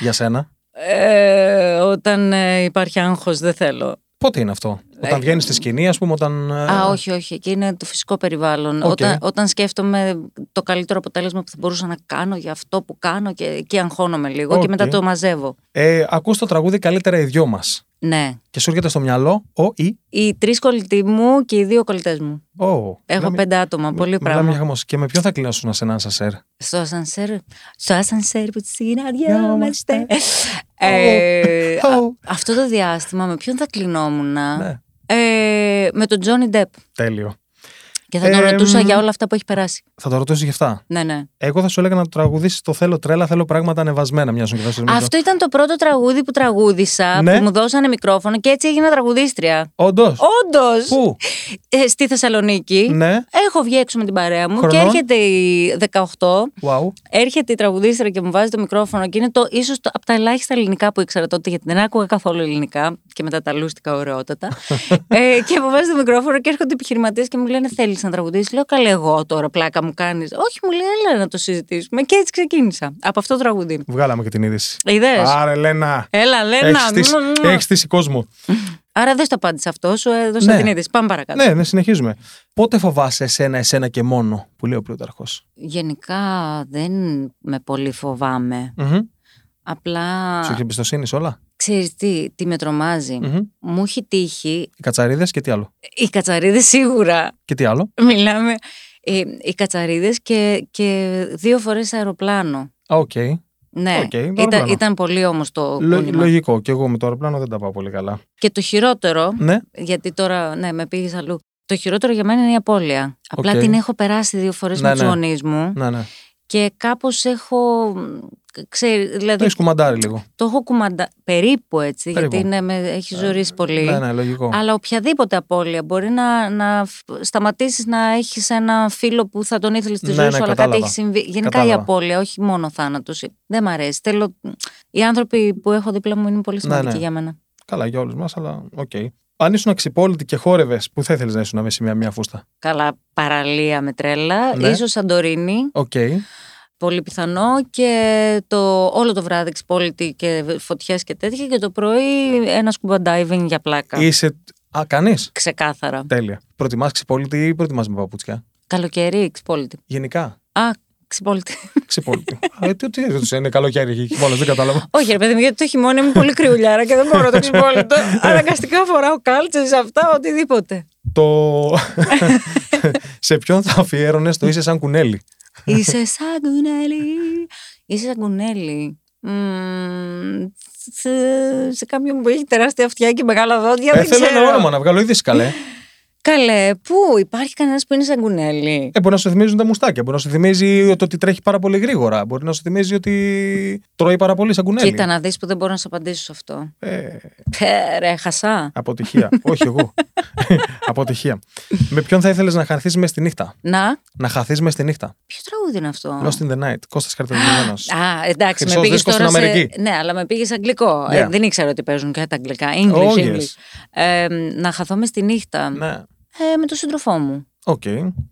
Για σένα. Ε, όταν ε, υπάρχει άγχος δεν θέλω. Πότε είναι αυτό; Όταν βγαίνεις στη σκηνή, ας πούμε, όταν. ε, Α, όχι, όχι. Εκεί είναι το φυσικό περιβάλλον. Οκ. Όταν, όταν σκέφτομαι το καλύτερο αποτέλεσμα που θα μπορούσα να κάνω για αυτό που κάνω και εκεί αγχώνομαι λίγο και Οκ. μετά το μαζεύω. Ε, ακούς το τραγούδι καλύτερα οι δυο μας. Ναι. Και σου έρχεται στο μυαλό ο ή. Οι τρεις κολλητοί μου και οι δύο κολλητές μου. Ο. Έχω Μιλάμε- πέντε άτομα, πολύ μιλάμε πράγμα. για χαμός. Και με ποιον θα κλεινόσουν σε ένα ασανσέρ. Στο ασανσέρ, στο ασανσέρ που συναντιόμαστε. Ε, Ω. α- αυτό το διάστημα με ποιον θα κλεινόμουν. Ναι. Ε, με τον Τζόνι Ντεπ. Τέλειο. Και θα τον Ε, ρωτούσα μ. για όλα αυτά που έχει περάσει. Θα το ρωτήσω γι' αυτά. Ναι, ναι. Εγώ θα σου έλεγα να το τραγουδήσεις το θέλω τρέλα, θέλω πράγματα ανεβασμένα. Μοιάζουν και θα σου Αυτό ήταν το πρώτο τραγούδι που τραγούδισα, Ναι. που μου δώσανε μικρόφωνο και έτσι έγινα τραγουδίστρια. Όντως. Όντως! Πού; Ε, στη Θεσσαλονίκη. Ναι. Έχω βγει έξω με την παρέα μου και Χρονών; έρχεται η 18, Wow. έρχεται η τραγουδίστρια και μου βάζει το μικρόφωνο και είναι το ίσως από τα ελάχιστα ελληνικά που ήξερα τότε, γιατί δεν άκουγα καθόλου ελληνικά και μετά τα λούστηκα ωραιότατα. ε, και μου βάζει το μικρόφωνο και έρχονται επιχειρηματίες και μου λένε: Θέλεις να τραγουδήσεις. Λέω: Καλέ, εγώ τώρα πλάκα μου κάνεις. Όχι, μου λέει: Έλα να το συζητήσουμε. Και έτσι ξεκίνησα. Από αυτό το τραγούδι. Βγάλαμε και την είδηση. Είδες; Άρε, Λένα. Έλα, Λένα. Έχεις στήσει, Μμμ, μμμ. έχεις στήσει κόσμο. Άρα δεν στο απάντησε αυτό, σου έδωσα Ναι. την είδηση. Πάμε παρακάτω. Ναι, ναι, συνεχίζουμε. Πότε φοβάσαι εσένα, εσένα και μόνο, που λέει ο Πλούταρχος; Γενικά δεν με πολύ φοβάμαι. Απλά Σου έχει εμπιστοσύνη σε όλα; Ξέρεις τι, τι με τρομάζει. Μμμ. Μου έχει τύχει, Οι κατσαρίδες και τι άλλο; οι κατσαρίδες σίγουρα, Και τι άλλο; μιλάμε, ε, οι κατσαρίδες και, και δύο φορές αεροπλάνο. Α, οκ. Ναι, Οκ, το ήταν, αεροπλάνο. ήταν πολύ όμως το Λο- κούνημα. λογικό. Και εγώ με το αεροπλάνο δεν τα πάω πολύ καλά. Και το χειρότερο, Ναι. γιατί τώρα ναι, με πήγες αλλού. Το χειρότερο για μένα είναι η απώλεια. Απλά Οκ. την έχω περάσει δύο φορές Ναι, με τους ναι. γονείς μου Ναι, ναι. και κάπως έχω, ξέρει, Το δηλαδή έχεις κουμαντάρει λίγο. το έχω κουμαντα... περίπου έτσι, Περίπου. γιατί ναι, με έχει ζορίσει πολύ. Ναι, ναι, λογικό. Αλλά οποιαδήποτε απώλεια μπορεί να, να σταματήσεις να έχεις ένα φίλο που θα τον ήθελες στη Ναι, ζωή ναι, σου, αλλά κατάλαβα. κάτι έχει συμβεί. Γενικά Κατάλαβα. η απώλεια, όχι μόνο θάνατος. Δεν μ' αρέσει. Θέλω... Οι άνθρωποι που έχω δίπλα μου είναι πολύ σημαντικοί ναι. για μένα. Καλά για όλους μας, αλλά οκ. Αν ήσουν ξυπόλητη και χόρευες, πού θα ήθελες να ήσουν μέσα σε μια, μια φούστα; Καλά, παραλία με τρέλα. Ναι. Ίσως Σαντορίνη, Οκ. Πολύ πιθανό. Και το, όλο το βράδυ ξυπόλυτη και φωτιές και τέτοια. Και το πρωί ένα scuba diving για πλάκα. Είσαι. Α, κάνει. Ξεκάθαρα. Τέλεια. Προτιμάς ξυπόλυτη ή προτιμάς με παπούτσια; Καλοκαίρι, ξυπόλυτη. Γενικά. Α, ξυπόλυτη. Ξυπόλυτη. ε, τι, τι έδωσε, είναι καλοκαίρι εκεί χειμώνα, δεν κατάλαβα. Όχι, ρε παιδί μου, γιατί το χειμώνα είμαι πολύ κρυουλιάρα και δεν μπορώ το ξυπόλυτο. Αναγκαστικά φοράω κάλτσες, αυτά, οτιδήποτε. Το. σε ποιον θα αφιέρωνες το είσαι σαν κουνέλι. Είσαι σαν κουνέλι. Είσαι σαν κουνέλι. Μμμ, σε, σε κάποιον που έχει τεράστια αυτιά και μεγάλα δόντια. Ε, δεν θέλω ξέρω. ένα όνομα να βγάλω είδηση καλέ. Καλέ, πού; Υπάρχει κανένας που είναι σαν κουνέλι. Ε, μπορεί να σου θυμίζουν τα μουστάκια. Μπορεί να σου θυμίζει ότι, ότι τρέχει πάρα πολύ γρήγορα. Μπορεί να σου θυμίζει ότι τρώει πάρα πολύ σαν κουνέλι. Κοίτα να δεις που δεν μπορώ να σου απαντήσω σε αυτό. Ε, Πε, ρε, χασά. αποτυχία. Όχι εγώ. αποτυχία. με ποιον θα ήθελες να χαθείς μες στη νύχτα; Να, Να χαθείς μες στη νύχτα. ποιο τραγούδι είναι αυτό; Lost in the night. Κώστας Χαρτοδημιμένος. Α, εντάξει, Χρυσός με πήγες δίσκος τώρα στην σε... Αμερική. Ναι, αλλά με πήγες αγγλικό. Ε, Yeah. δεν ήξερα ότι παίζουν και τα αγγλικά. English, Oh, English. yes. Ε, να χαθώ μες στη νύχτα. ναι. Ε, με τον σύντροφό μου. Οκ.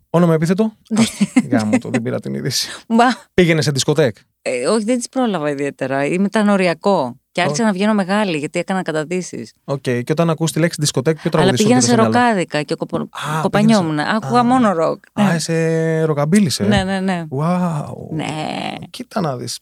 Όνομα επίθετο; Γάμο το, δεν πήρα την είδηση. Μπα, Πήγαινε σε δισκοτέκ; ε, όχι, δεν τις πρόλαβα ιδιαίτερα. Είμαι, ήταν οριακό. Και άρχισα να βγαίνω μεγάλη γιατί έκανα καταδύσεις. Οκ. Και όταν ακούς τη λέξη δισκοτέκ, ποιο Αλλά τραγούδι σου πήγαινα έρχεται σε στο μυαλό; ροκάδικα και κοπο... Α, κοπανιόμουν. πήγαινες σε- Άκουγα Α. μόνο ροκ. Α, Ναι. είσαι rockabilly εσύ. ναι, ναι, ναι. Wow. Ναι. Κοίτα να δεις.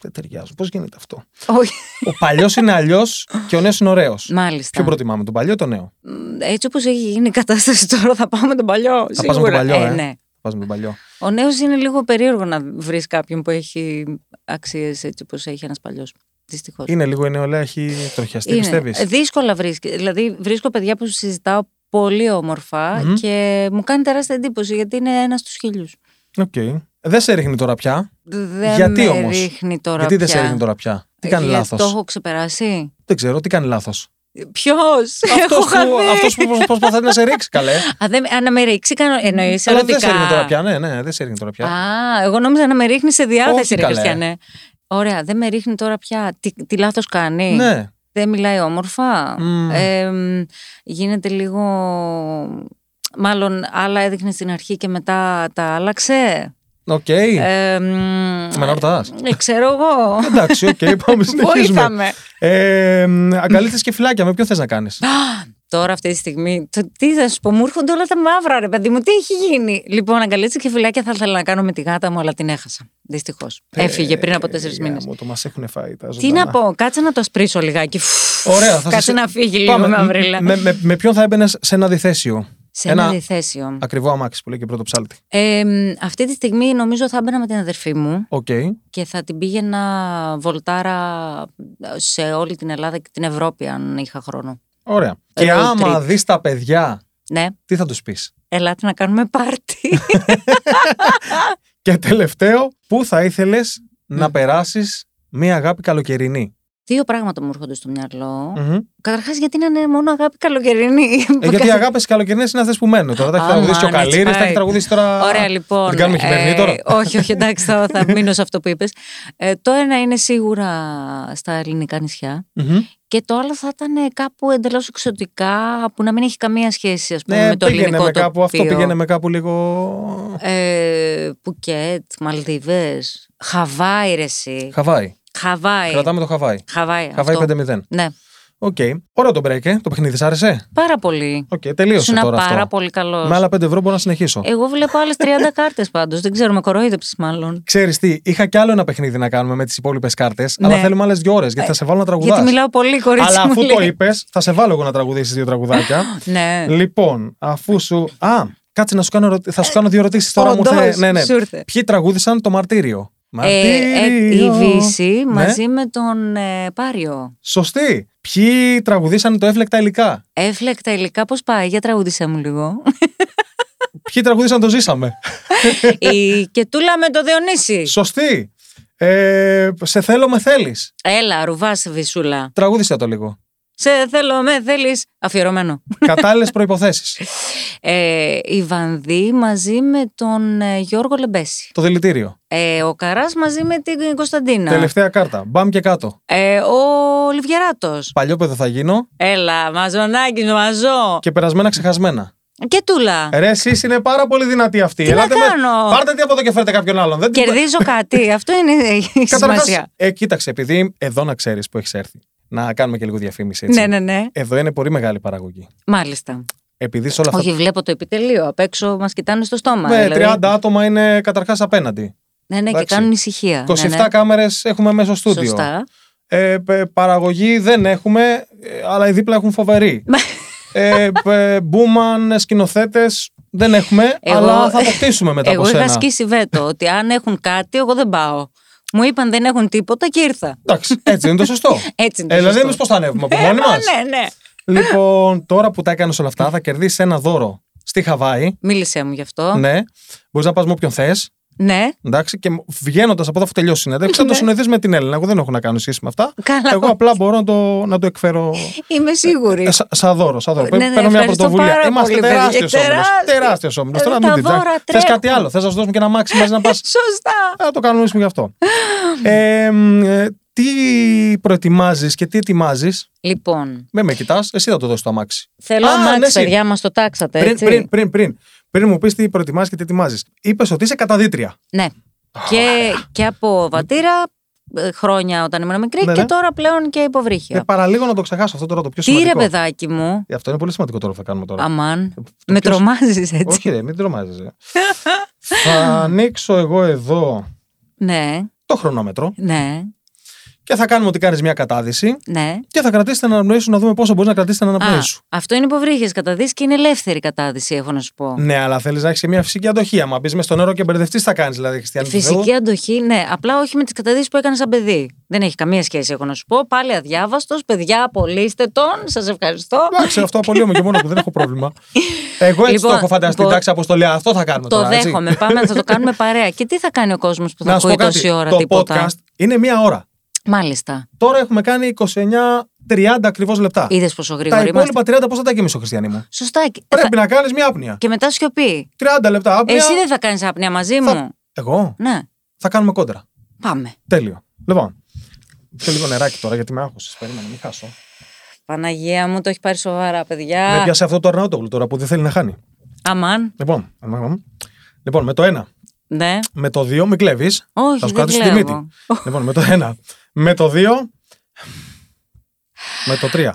Δεν ταιριάζουν. Πώς γίνεται αυτό; Όχι. Ο παλιός είναι αλλιώς και ο νέος είναι ωραίος. Μάλιστα. Ποιο προτιμάμε, τον παλιό ή τον νέο; Μ, Έτσι όπως έχει γίνει η κατάσταση τώρα, θα πάμε τον παλιό. Θα πας με τον σίγουρα. παλιό, ε. ναι. Πας με τον παλιό. Ο νέος είναι λίγο περίεργο να βρεις κάποιον που έχει αξίες έτσι όπως έχει ένας παλιός. Δυστυχώς. Είναι λίγο η νεολαία, εκτροχιαστεί, πιστεύεις; Δύσκολα βρίσκει. Δηλαδή, βρίσκω παιδιά που συζητάω πολύ όμορφα Μμμ. και μου κάνει τεράστια εντύπωση γιατί είναι ένας στους χίλιους. Οκ. Δεν σε ρίχνει τώρα πια. Δεν Γιατί με όμως; ρίχνει τώρα Γιατί δεν πια. σε ρίχνει τώρα πια; Τι κάνει Γιατί λάθος; Το έχω ξεπεράσει. Δεν ξέρω, τι κάνει λάθος; Ποιος! Αυτός που, αυτός που προσπ- προσπαθεί να σε ρίξει, καλέ. Α, δεν, α, να με ρίξει, κάνω, εννοείς Αλλά δεν ερωτικά. σε ρίχνει τώρα πια. Ναι, ναι, δεν σε ρίχνει τώρα πια. Α, εγώ νόμιζα να με ρίχνει σε διάθεση, Όχι, ρε καλέ. Χριστιανέ. Ωραία, δεν με ρίχνει τώρα πια. Τι, τι λάθος κάνει; Ναι. Δεν μιλάει όμορφα; Μμ. Ε, μ, γίνεται λίγο... Μάλλον άλλα έδειχνε στην αρχή και μετά τα άλλαξε; Οκ. Ε, μ, Με να ρωτάς. ε, ξέρω εγώ. Εντάξει, οκ, πάμε συνεχίζουμε. Βοήθαμε. Ε, Αγκαλίτσες και φιλάκια, με ποιο θες να κάνεις; Τώρα αυτή τη στιγμή, το, τι θα σου πω, μου έρχονται όλα τα μαύρα, ρε παιδί μου, τι έχει γίνει; Λοιπόν, αγκαλίτσα και φιλάκια θα ήθελα να κάνω με τη γάτα μου, αλλά την έχασα. Δυστυχώς. Έφυγε πριν από τέσσερις μήνες. Μου το μας έχουν φάει τα Τι ζωντανά. να πω, κάτσε να το ασπρίσω λιγάκι. Φου, Ωραία, θα Κάτσε σας- να φύγει λίγο Πάμε. μαυρίλα. Με, με, με ποιον θα έμπαινες σε ένα διθέσιο; Σε ένα, ένα- διθέσιο. Ακριβό αμάξι που λέει και Πρωτοψάλτη. Ε, μ, αυτή τη στιγμή νομίζω θα έμπαινα με την αδερφή μου Οκ. και θα την πήγαινα βολτάρα σε όλη την Ελλάδα και την Ευρώπη αν είχα χρόνο. Ωραία. Και Road άμα trip. δεις τα παιδιά, Ναι, τι θα τους πεις; ελάτε να κάνουμε πάρτι. Και τελευταίο, πού θα ήθελες να περάσεις μία αγάπη καλοκαιρινή; Δύο πράγματα μου έρχονται στο μυαλό. Μμμ. Καταρχάς, γιατί να είναι μόνο αγάπη καλοκαιρινή; Ε, γιατί οι αγάπες καλοκαιρινές είναι αυτές που μένουν τώρα. Τα έχει Α, τραγουδήσει και ο μάνα, έτσι Καλήρη, τα πάει. έχει τραγουδήσει τώρα. Ωραία, λοιπόν. Την κάνουμε χειμερινή τώρα. όχι, όχι, εντάξει, θα, θα μείνω σε αυτό που είπες. Ε, το ένα είναι σίγουρα στα ελληνικά νησιά. Μμμ. Και το άλλο θα ήταν κάπου εντελώς εξωτικά, που να μην έχει καμία σχέση, ας πούμε, Ναι, με το πήγαινε ελληνικό με κάπου, αυτό τοπίο. πήγαινε με κάπου λίγο. Ε, Πουκέτ, Μαλδίβες, Χαβάη, ρε εσύ. Χαβάη. Χαβάη. Κρατάμε το Χαβάη. Χαβάη. Χαβάη αυτό. 5-0. Ναι. Οκ. Ωραίο το break, ε. Το παιχνίδι σ' άρεσε; Πάρα πολύ. Οκ, τελείωσε Ήσουν τώρα πάρα αυτό. πολύ καλός. Με άλλα 5 ευρώ μπορώ να συνεχίσω. Εγώ βλέπω άλλες 30 κάρτες πάντως. Δεν ξέρω, με κοροϊδέψεις μάλλον. Ξέρεις τι, είχα κι άλλο ένα παιχνίδι να κάνουμε με τις υπόλοιπες κάρτες, Ναι. αλλά θέλουμε άλλες δύο ώρες γιατί θα σε βάλω να τραγουδά. Γιατί μιλάω πολύ, κορίτσι Αλλά μου. αφού το λέει. είπες, θα σε βάλω εγώ να τραγουδήσεις δύο τραγουδάκια. Ναι. λοιπόν, αφού σου. Α, κάτσε να σου κάνω, ερωτη- θα σου κάνω δύο ερωτήσεις τώρα. Μου Όντως, ήρθε- ναι, ναι. σου ήρθε. Ποιοι τραγούδησαν το μαρτύριο; Ε, ε, η Μαρτύριο. Βίσση Ναι. μαζί με τον ε, Πάριο. Σωστή. Ποιοι τραγουδήσαν το έφλεκτα υλικά. Έφλεκτα υλικά, πώς πάει, για τραγούδισέ μου λίγο. Ποιοι τραγουδήσαν το ζήσαμε. η Κετούλα με το Διονύση. Σωστή. Ε, σε θέλω με θέλεις. Έλα, ρουβάς Βυσούλα. Τραγούδισε το λίγο. Σε θέλω, με θέλεις. Αφιερωμένο. Κατάλληλες προποθέσει. Ε, η Βανδύ μαζί με τον ε, Γιώργο Λεμπέση. το δηλητήριο. Ε, ο Καράς μαζί με την Κωνσταντίνα. Τελευταία κάρτα. Μπαμ και κάτω. Ε, ο Λιβιεράτος. Παλιό παιδό θα γίνω Έλα, μαζονάκι, μαζό. και περασμένα ξεχασμένα. Και τούλα. Ρε, εσείς είναι πάρα πολύ δυνατή αυτή. Τι να με- κάνω; Πάρτε τι από εδώ και φέρετε κάποιον άλλον. Δεν την- Κερδίζω κάτι. Αυτό είναι η Καταρχάς, σημασία. ε, κοίταξε, επειδή εδώ να ξέρεις που έχεις έρθει. Να κάνουμε και λίγο διαφήμιση. Έτσι. Ναι, ναι, ναι. Εδώ είναι πολύ μεγάλη παραγωγή. Μάλιστα. Επειδή σε όλα αυτά. Όχι, βλέπω το επιτελείο. Απ' έξω μας κοιτάνε στο στόμα. με δηλαδή. 30 άτομα είναι καταρχάς απέναντι. Ναι, ναι, και Εντάξει. κάνουν ησυχία. 27 ναι, ναι. κάμερες έχουμε μέσα στο στούντιο. Σωστά. Ε, π- παραγωγή δεν έχουμε, ε, αλλά οι δίπλα έχουν φοβερή. ε, π- μπούμαν, σκηνοθέτες δεν έχουμε, Εγώ- αλλά θα αποκτήσουμε μετά Εγώ από είχα σένα. ασκήσει βέτο ότι αν έχουν κάτι, εγώ δεν πάω. Μου είπαν δεν έχουν τίποτα και ήρθα. Εντάξει, έτσι είναι το σωστό. Έτσι είναι. ε, το δηλαδή, σωστό. εμείς πώς θα ανέβουμε από Ε, μόνοι μα, μας; Ναι, ναι. λοιπόν, τώρα που τα έκανες όλα αυτά, θα κερδίσεις ένα δώρο στη Χαβάη. Μίλησέ μου γι' αυτό. Ναι. Μπορείς να πας με όποιον θες. Ναι. Εντάξει, και βγαίνοντας από εδώ, αφού τελειώσει η συνέντευξη, θα το Ναι. συνεδρίσει με την Έλληνα. Εγώ δεν έχω να κάνω σχέση με αυτά. Καλά. Εγώ απλά μπορώ να το, να το εκφέρω Είμαι σίγουρη. ε, σα- σαν δώρο. Σαν δώρο. Ναι, ναι, Παίρνω μια ευχαριστώ πρωτοβουλία. πάρα Είμαστε πολύ, παιδιά. τεράστιος όμιλος. Τεράστιο. Τεράστιος όμιλος. Ε, Τώρα τα μην την δώρα Θες κάτι τρέχουν. άλλο; Θες να σου δώσουμε και ένα μάξι μαζί να πας; Σωστά. Θα το κανονίσουμε γι' αυτό. ε, μ, ε, τι προετοιμάζεις και τι ετοιμάζεις; Λοιπόν, Με με κοιτάς, εσύ θα το δώσεις το αμάξι. θέλω Α, αμάξι, ναι, εσύ. παιδιά, μας το τάξατε, Πριν, έτσι. πριν, πριν, πριν, πριν μου πεις τι προετοιμάζει και τι ετοιμάζεις. Είπες ότι είσαι καταδίτρια. Ναι. Και, και από βατήρα ε, χρόνια όταν ήμουν μικρή Ναι, και ναι. τώρα πλέον και Ε, υποβρύχια. παραλίγο να το ξεχάσω αυτό τώρα το πιο Τι ρε σημαντικό. παιδάκι μου, Ε, Αυτό είναι πολύ σημαντικό τώρα που θα κάνουμε τώρα. αμάν, Το με πιο- τρομάζεις έτσι. Όχι, ρε, μην τρομάζεσαι. θα ανοίξω εγώ εδώ Ναι, το χρονόμετρο ναι, και θα κάνουμε ότι κάνεις μια κατάδυση ναι. και θα κρατήσεις την αναπνοή σου να δούμε πόσο μπορείς να κρατήσεις την αναπνοή Α, σου. αυτό είναι υποβρύχε καταδύσεις και είναι ελεύθερη κατάδυση, έχω να σου πω. Ναι, αλλά θέλεις να έχεις και μια φυσική αντοχή. Άμα μπεις μες στο νερό και μπερδευτείς, θα κάνεις δηλαδή χριστιανή του Θεού. Φυσική αντοχή, ναι. Απλά όχι με τις καταδύσεις που έκανα σαν παιδί. Δεν έχει καμία σχέση, έχω να σου πω. Πάλι αδιάβαστος. Παιδιά, απολύστε τον. Σας ευχαριστώ. Εντάξει, αυτό απολύομαι και μόνο που δεν έχω πρόβλημα. Εγώ έτσι Λοιπόν, το έχω φανταστεί. μπο- Εντάξει, αποστολή, αυτό θα κάνουμε Το τώρα. έτσι. δέχομαι. Πάμε, θα το κάνουμε παρέα. Και τι θα κάνει ο κόσμος που θα Να σου ακούει πω κάτι. τόση ώρα το τίποτα; podcast είναι μία ώρα. Μάλιστα. Τώρα έχουμε κάνει 29-30 ακριβώς λεπτά. Είδες πόσο Τα γρήγορα είμαστε. υπόλοιπα 30 πώ θα τα γεμίσω, Χριστιανή μου; Σωστά. Και- Πρέπει να κάνεις μια άπνοια. Και μετά σιωπή. 30 λεπτά άπνοια. Εσύ δεν θα κάνεις άπνοια μαζί Θα- μου; Εγώ; Ναι. θα κάνουμε κόντρα. Πάμε. Τέλειο. Λοιπόν. Πιο λίγο νεράκι τώρα γιατί με άκουσες. Περίμενα, μην χάσω. Παναγία μου, το έχει πάρει σοβαρά, Με παιδιά. πιάσε αυτό το Αρναούτογλου τώρα που δεν θέλει να χάνει. Αμάν. Λοιπόν, αμάν. λοιπόν με το 1. Ναι. Με το 2 μην κλέβεις. Όχι, Θα σου δεν κρατήσω τη κλέβω. μύτη. λοιπόν, με το 1. Με το 2. Με το 3.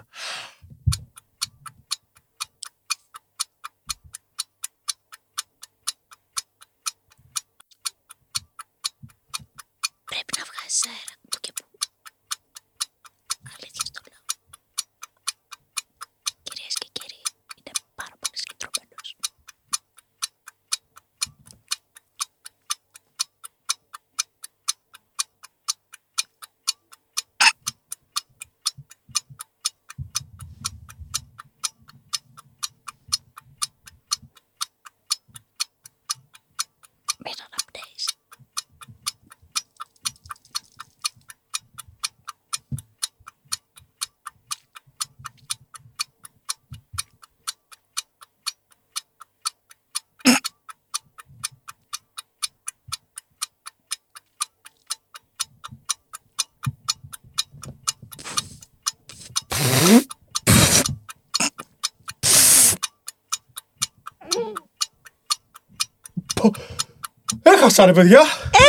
Έχασα ρε παιδιά.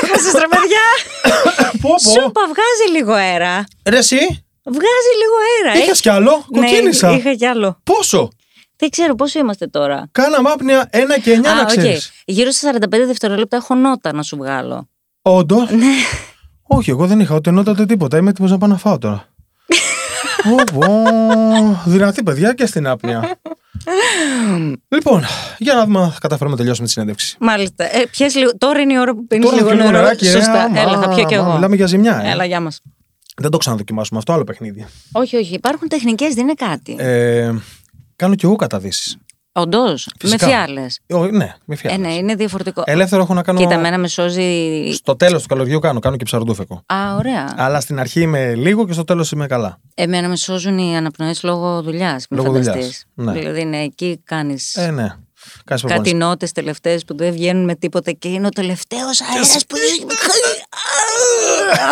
Έχασες ρε παιδιά! πω, πω. Σούπα, βγάζει λίγο αέρα. Ρε εσύ; Βγάζει λίγο αέρα. Είχες κι άλλο, κοκκίνησα. Ναι, είχα κι άλλο. Πόσο; Δεν ξέρω πόσο είμαστε τώρα. Κάναμε άπνοια 1 και 9 να οκ. ξέρεις. Γύρω στα 45 δευτερόλεπτα έχω νότα να σου βγάλω. Όντως; Ναι. Όχι, εγώ δεν είχα ούτε νότα ούτε τίποτα. Είμαι έτοιμος να πάω να φάω τώρα. Ω, πω. Δυνατή παιδιά και στην άπνοια. Λοιπόν, για να δούμε αν θα καταφέρουμε να τελειώσουμε τη συνέντευξη. Μάλιστα. Ε, πιες λίγο... Τώρα είναι η ώρα που πίνεις Τώρα λίγο πιω νερό. νεράκι, ρε, Σωστά. άμα, Έλα, θα πιω κι άμα, εγώ. Μιλάμε για ζημιά. Ε. Έλα, γεια μας. Δεν το ξαναδοκιμάσουμε αυτό, άλλο παιχνίδι. Όχι, όχι. Υπάρχουν τεχνικές, δεν είναι κάτι. Ε, κάνω κι εγώ καταδύσεις. Όντως. Με φυσικά. φιάλες. ναι, με Ε, φιάλες. ναι, είναι διαφορετικό. Ελεύθερο έχω να κάνω. Κοίτα, εμένα με σώζει. Στο τέλος του καλοκαιριού κάνω, κάνω και ψαροντούφεκο. Α, ωραία. Αλλά στην αρχή είμαι λίγο και στο τέλος είμαι καλά. Εμένα με σώζουν οι αναπνοές λόγω δουλειάς. Λόγω Λόγω δουλειάς, ναι. Δηλαδή, ναι, εκεί κάνεις Ε, ναι. Κάνεις κάτι νότες τελευταίες που δεν βγαίνουν με τίποτα και είναι ο τελευταίος αέρας που.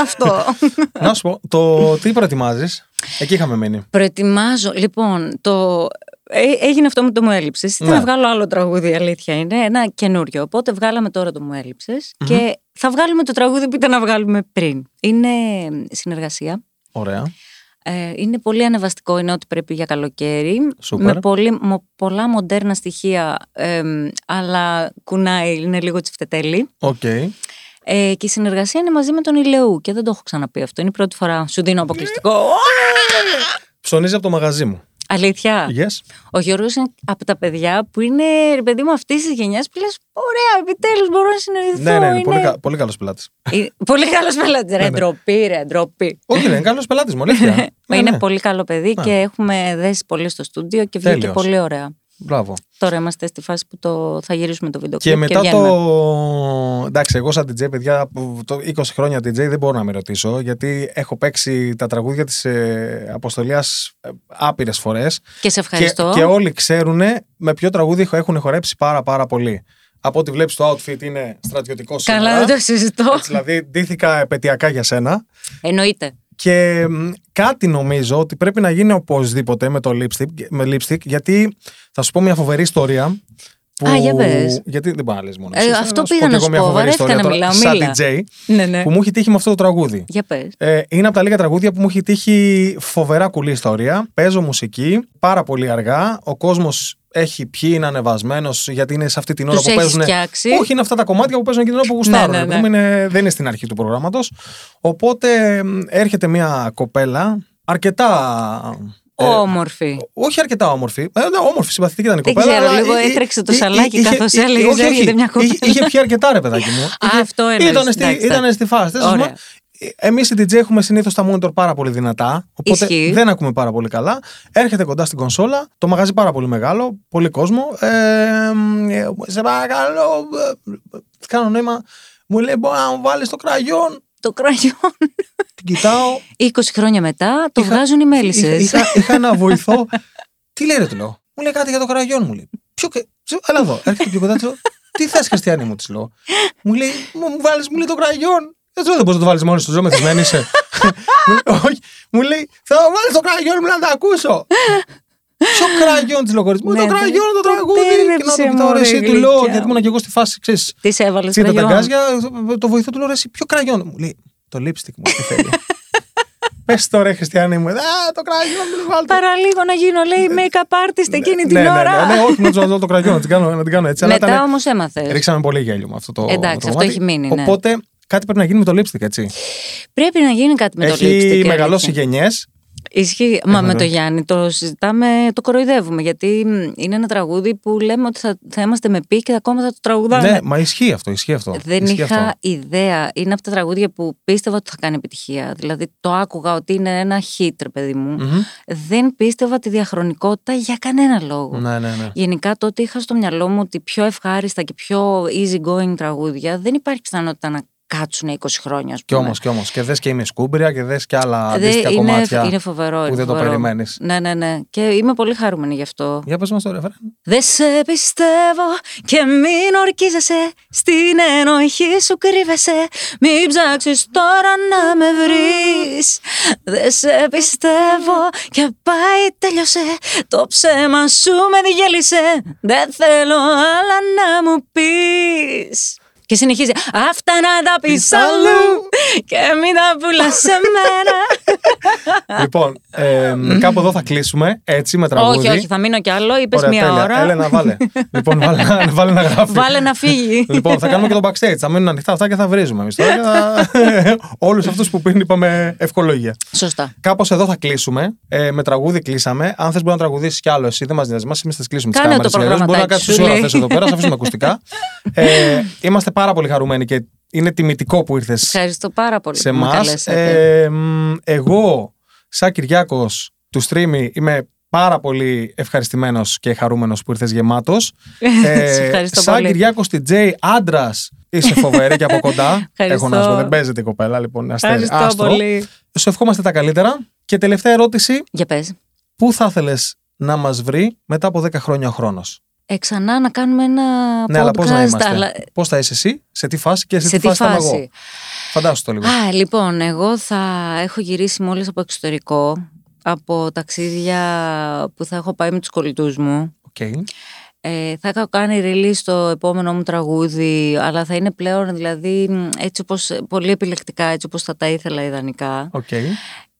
Αυτό. Να σου πω, το τι προετοιμάζεις; Εκεί είχαμε μείνει. Προετοιμάζω. Λοιπόν, το. Έ- Έγινε αυτό με το μου έλειψες. Ήταν Ναι. να βγάλω άλλο τραγούδι, η αλήθεια είναι. Ένα καινούριο. Οπότε βγάλαμε τώρα το μου έλειψες και θα βγάλουμε το τραγούδι που ήταν να βγάλουμε πριν. Είναι συνεργασία. Ωραία. Ε, είναι πολύ ανεβαστικό, είναι ό,τι πρέπει για καλοκαίρι. Σούπερ. Με πολύ, μο- πολλά μοντέρνα στοιχεία, εμ, αλλά κουνάει, είναι λίγο τσιφτετέλι. Οκ. Ε, και η συνεργασία είναι μαζί με τον Ηλαιού και δεν το έχω ξαναπεί αυτό. Είναι η πρώτη φορά. Σου δίνω αποκλειστικό. Ψωνίζει από το μαγαζί μου. Αλήθεια; Yes. Ο Γιώργος είναι από τα παιδιά που είναι ρε παιδί μου αυτής της γενιάς που λες: Ωραία, επιτέλους μπορώ να συνεννοηθώ. Ναι, ναι, ναι, είναι... πολύ, κα, πολύ καλός πελάτης. Ε, πολύ καλός πελάτης. Ρε, ναι. ντροπή, ρε, ντροπή. Όχι, είναι καλός πελάτης μου, αλήθεια. Μα Ναι, είναι ναι. πολύ καλό παιδί Ναι. και έχουμε δέσει πολύ στο στούντιο και βγήκε Τέλειος. πολύ ωραία. Μπράβο. Τώρα είμαστε στη φάση που το... θα γυρίσουμε το βίντεο Και κλιπ μετά βγαίνουμε. το. Εντάξει, εγώ σαν DJ, παιδιά, που το 20 χρόνια DJ δεν μπορώ να με ρωτήσω, γιατί έχω παίξει τα τραγούδια της ε, Αποστολία άπειρες φορές. Και σε Και, ευχαριστώ. και όλοι ξέρουν με ποιο τραγούδι έχουν χορέψει πάρα πάρα πολύ. Από ό,τι βλέπεις το outfit είναι στρατιωτικό σήμερα. Καλά, δεν το συζητώ. Έτσι, δηλαδή, ντύθηκα επαιτειακά για σένα. Εννοείται. Και μ, κάτι νομίζω ότι πρέπει να γίνει οπωσδήποτε με το lipstick, με lipstick γιατί θα σου πω μια φοβερή ιστορία. Που... Α, για πες. Γιατί δεν πάει να λες μόνος Ε, εσύ. αυτό Θα σου πήγα πω να κι εγώ σου μια πω. φοβερή Βαρέθηκα ιστορία να τώρα, μιλάω, Σαν μίλα. DJ Ναι, ναι. που μου έχει τύχει με αυτό το τραγούδι. Για πες. Ε, είναι από τα λίγα τραγούδια που μου έχει τύχει φοβερά κουλή ιστορία. Παίζω μουσική πάρα πολύ αργά. Ο κόσμος έχει πιει, είναι ανεβασμένος γιατί είναι σε αυτή την ώρα Τους που έχεις παίζουν. φτιάξει; Όχι, είναι αυτά τα κομμάτια που παίζουν εκείνη την ώρα που γουστάρουν. ναι, ρε ναι. παιδί μου, είναι- δεν είναι στην αρχή του προγράμματος. Οπότε μ, έρχεται μια κοπέλα αρκετά. ε, Όμορφη. όχι αρκετά όμορφη. Ε, ναι, όμορφη, συμπαθητική ήταν η Δεν κοπέλα. ξέρω, αλλά λίγο εί- εί- έτρεξε το εί- σαλάκι είχε- καθώς εί- έλεγες, όχι, όχι, έρχεται μια κοπέλα. είχε- Είχε πιει αρκετά, ρε παιδάκι μου. Είχε- αυτό εννοείς, Ήταν στη, εντάξει, ήταν εντάξει. στη φάση. Τέλος Ωραία. πάντων, Εμείς οι DJ έχουμε συνήθως τα monitor πάρα πολύ δυνατά. Οπότε Ισχύει. δεν ακούμε πάρα πολύ καλά. Έρχεται κοντά στην κονσόλα. Το μαγαζί πάρα πολύ μεγάλο. Πολύ κόσμο. Ε, ε, σε παρακαλώ. ε, ε, κάνω νόημα. Μου λέει: Μπορεί να μου βάλεις το κραγιόν; Το κραγιόν. Την κοιτάω. 20 χρόνια μετά το Είχα- βγάζουν οι Είχα, μέλισσες. είχα, είχα ένα βοηθό. Τι λέει, ρε, του λέω; Μου λέει κάτι για το κραγιόν, μου λέει. Ποιο και. σε- Έλα εδώ. Έρχεται πιο κοντά, της λέω. Τι θες, Χριστιανή μου, της λέω. Μου λέει, μου, μου βάλεις, μου λέει το κραγιόν. Δεν ξέρω, δεν μπορεί να το βάλεις μόνος στο ζώο, μεθυσμένη είσαι. Μου λέει, Όχι, μου λέει, θα βάλεις το κραγιόν μου να το ακούσω. Ποιο κραγιόν της λέω, κορίτσι μου, Ναι, το ναι. κραγιόν, το Το τραγούδι. Και να πέρεψε, το κοιτάω, ρε, μωρέ, εσύ, του λέω, γλυκιά. γιατί ήμουν και εγώ στη φάση, ξέρεις. Τις έβαλες Τσίτα τα κραγιόν. γκάζια, το βοηθό του λέω, ρε, εσύ, ποιο κραγιόν. Μου λέει, το lipstick μου, τι θέλει. Πες τώρα, Χριστιανή μου, Α, το κραγιόν μου, βάλτε. Παραλίγο να γίνω, λέει, make-up artist εκείνη την ναι, ναι, ώρα. ναι, ναι, όχι, να τους βάλω το κραγιόν, να την κάνω, να την κάνω έτσι. αλλά Μετά ήταν- όμως έμαθες. Ρίξαμε πολύ γέλιο με αυτό το. Εντάξει, το αυτό κομμάτι. έχει μείνει, ναι. Οπότε κάτι πρέπει να γίνει με το lipstick, έτσι. Πρέπει να γίνει κάτι με το έχει lipstick. η μεγαλώσει αλήθεια. γενιές. Ισχύει. Μα με βέβαια. το Γιάννη το συζητάμε, το κοροϊδεύουμε. Γιατί μ, είναι ένα τραγούδι που λέμε ότι θα, θα είμαστε με πι και ακόμα θα το τραγουδάμε. Ναι, μα ισχύει αυτό. Ισχύει αυτό. Δεν ισχύει είχα αυτό. ιδέα. Είναι από τα τραγούδια που πίστευα ότι θα κάνει επιτυχία. Δηλαδή το άκουγα ότι είναι ένα hit, ρε παιδί μου. Μμμ. Δεν πίστευα τη διαχρονικότητα για κανένα λόγο. Ναι, ναι, ναι. Γενικά τότε είχα στο μυαλό μου ότι πιο ευχάριστα και πιο easy going τραγούδια δεν υπάρχει πιθανότητα να κάτσουν 20 χρόνια, ας Κι πούμε. όμως, κι όμως. Και δες και είμαι σκούμπρια και δες και άλλα Δε- αντίστοιχα είναι, κομμάτια. είναι φοβερό. που είναι δεν το φοβερό. περιμένεις. Ναι, ναι, ναι. Και είμαι πολύ χαρούμενη γι' αυτό. Για πες μας το ρεφρέν. Δεν σε πιστεύω και μην ορκίζεσαι Στην ενοχή σου κρύβεσαι Μην ψάξεις τώρα να με βρεις Δεν σε πιστεύω και πάει τέλειωσε Το ψέμα σου με διέλυσε Δεν θέλω άλλα να μου πεις και συνεχίζει Αυτά να τα πεις αλλού Και μην τα πουλάς σε μένα λοιπόν, ε, κάπου εδώ θα κλείσουμε έτσι με τραγούδι. Όχι, όχι, θα μείνω κι άλλο. Είπες Ωραία, μία τέλεια. ώρα. Έλενα, βάλε. λοιπόν, βάλε, να- βάλε να γράφει. Βάλε να φύγει. Λοιπόν, θα κάνουμε και το backstage. Θα μείνουν ανοιχτά αυτά και θα βρίζουμε εμείς τώρα. Όλους αυτούς που πριν είπαμε ευχολόγια. Σωστά. Κάπως εδώ θα κλείσουμε. Ε, με τραγούδι κλείσαμε. Αν θες, μπορεί να τραγουδήσει κι άλλο. Εσύ δεν μας νοιάζει. Εμείς θα τις κλείσουμε τις Κάνε κάμερες. το Μπορεί να προγραμματάκι κάτσεις σου, ώρα λέει. θες εδώ πέρα, θα αφήσουμε ακουστικά. Ε, είμαστε πάρα πολύ χαρούμενοι και είναι τιμητικό που ήρθες Ευχαριστώ πάρα πολύ σε που με εμά. καλέσατε. εγώ, σαν Κυριάκος του Streamy, είμαι πάρα πολύ ευχαριστημένος και χαρούμενος που ήρθες γεμάτος. Σε ευχαριστώ σαν πολύ. Κυριάκος DJ, άντρας, είσαι φοβερή και από κοντά. Έχω να σου πω, δεν παίζεται η κοπέλα, λοιπόν. είναι αστέρι. Ευχαριστώ Άστρο. πολύ. Σου ευχόμαστε τα καλύτερα. Και τελευταία ερώτηση, Για πες. πού θα ήθελε να μας βρει μετά από 10 χρόνια ο χρόνος; Ε, ξανά να κάνουμε ένα Ναι, αλλά πώς να podcast, είμαστε; αλλά- Πώς θα είσαι εσύ, σε τι φάση και σε, σε τι φάση θα είμαι εγώ; φάση. Φαντάσου το λίγο. Α, λοιπόν, εγώ θα έχω γυρίσει μόλις από εξωτερικό, από ταξίδια που θα έχω πάει με τους κολλητούς μου. Οκ. Ε, θα έχω κάνει release το επόμενο μου τραγούδι, αλλά θα είναι πλέον δηλαδή μ, έτσι όπως, πολύ επιλεκτικά, έτσι όπως θα τα ήθελα ιδανικά. Οκ.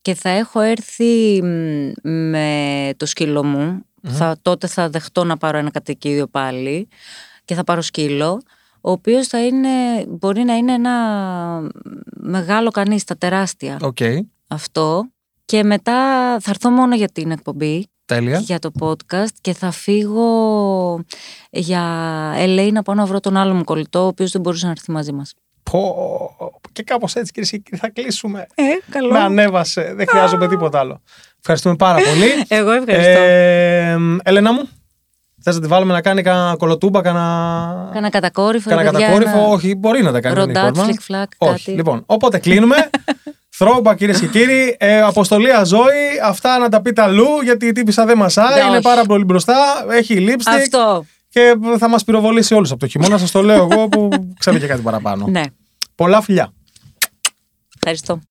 Και θα έχω έρθει μ, με το σκύλο μου. Θα, τότε θα δεχτώ να πάρω ένα κατοικίδιο πάλι και θα πάρω σκύλο, ο οποίος θα είναι, μπορεί να είναι ένα μεγάλο κανείς, τα τεράστια Οκ. αυτό. Και μετά θα έρθω μόνο για την εκπομπή, Τέλεια. για το podcast και θα φύγω για LA να πάω να βρω τον άλλο μου κολλητό, ο οποίος δεν μπορούσε να έρθει μαζί μας. Πω, και κάπως έτσι κυρίες και κύριοι θα κλείσουμε. Ε, καλό. Με ανέβασε, δεν χρειάζομαι τίποτα άλλο. Ευχαριστούμε πάρα πολύ. Εγώ ευχαριστώ. Ε, Έλενα μου, θες να τη βάλουμε να κάνει κανένα κωλοτούμπα, κανένα... Κάνα κατακόρυφο, Κάνα ρε παιδιά, κατακόρυφο, ένα όχι, μπορεί να τα κάνει. δεν είναι Ροντάτ, πρόβλημα. φλικ-φλακ, Όχι. κάτι. Λοιπόν, οπότε κλείνουμε. Throwback κυρίες και κύριοι. Ε, Αποστολία Ζώη. Αυτά να τα πείτε αλλού γιατί η τύπισσα δεν μασάει. Ναι, είναι όχι. πάρα πολύ μπροστά. Έχει lipstick. Αυτό. Και θα μας πυροβολήσει όλους από το χειμώνα. Σας το λέω εγώ που ξέρω και κάτι παραπάνω. Ναι. Πολλά φιλιά. Persson.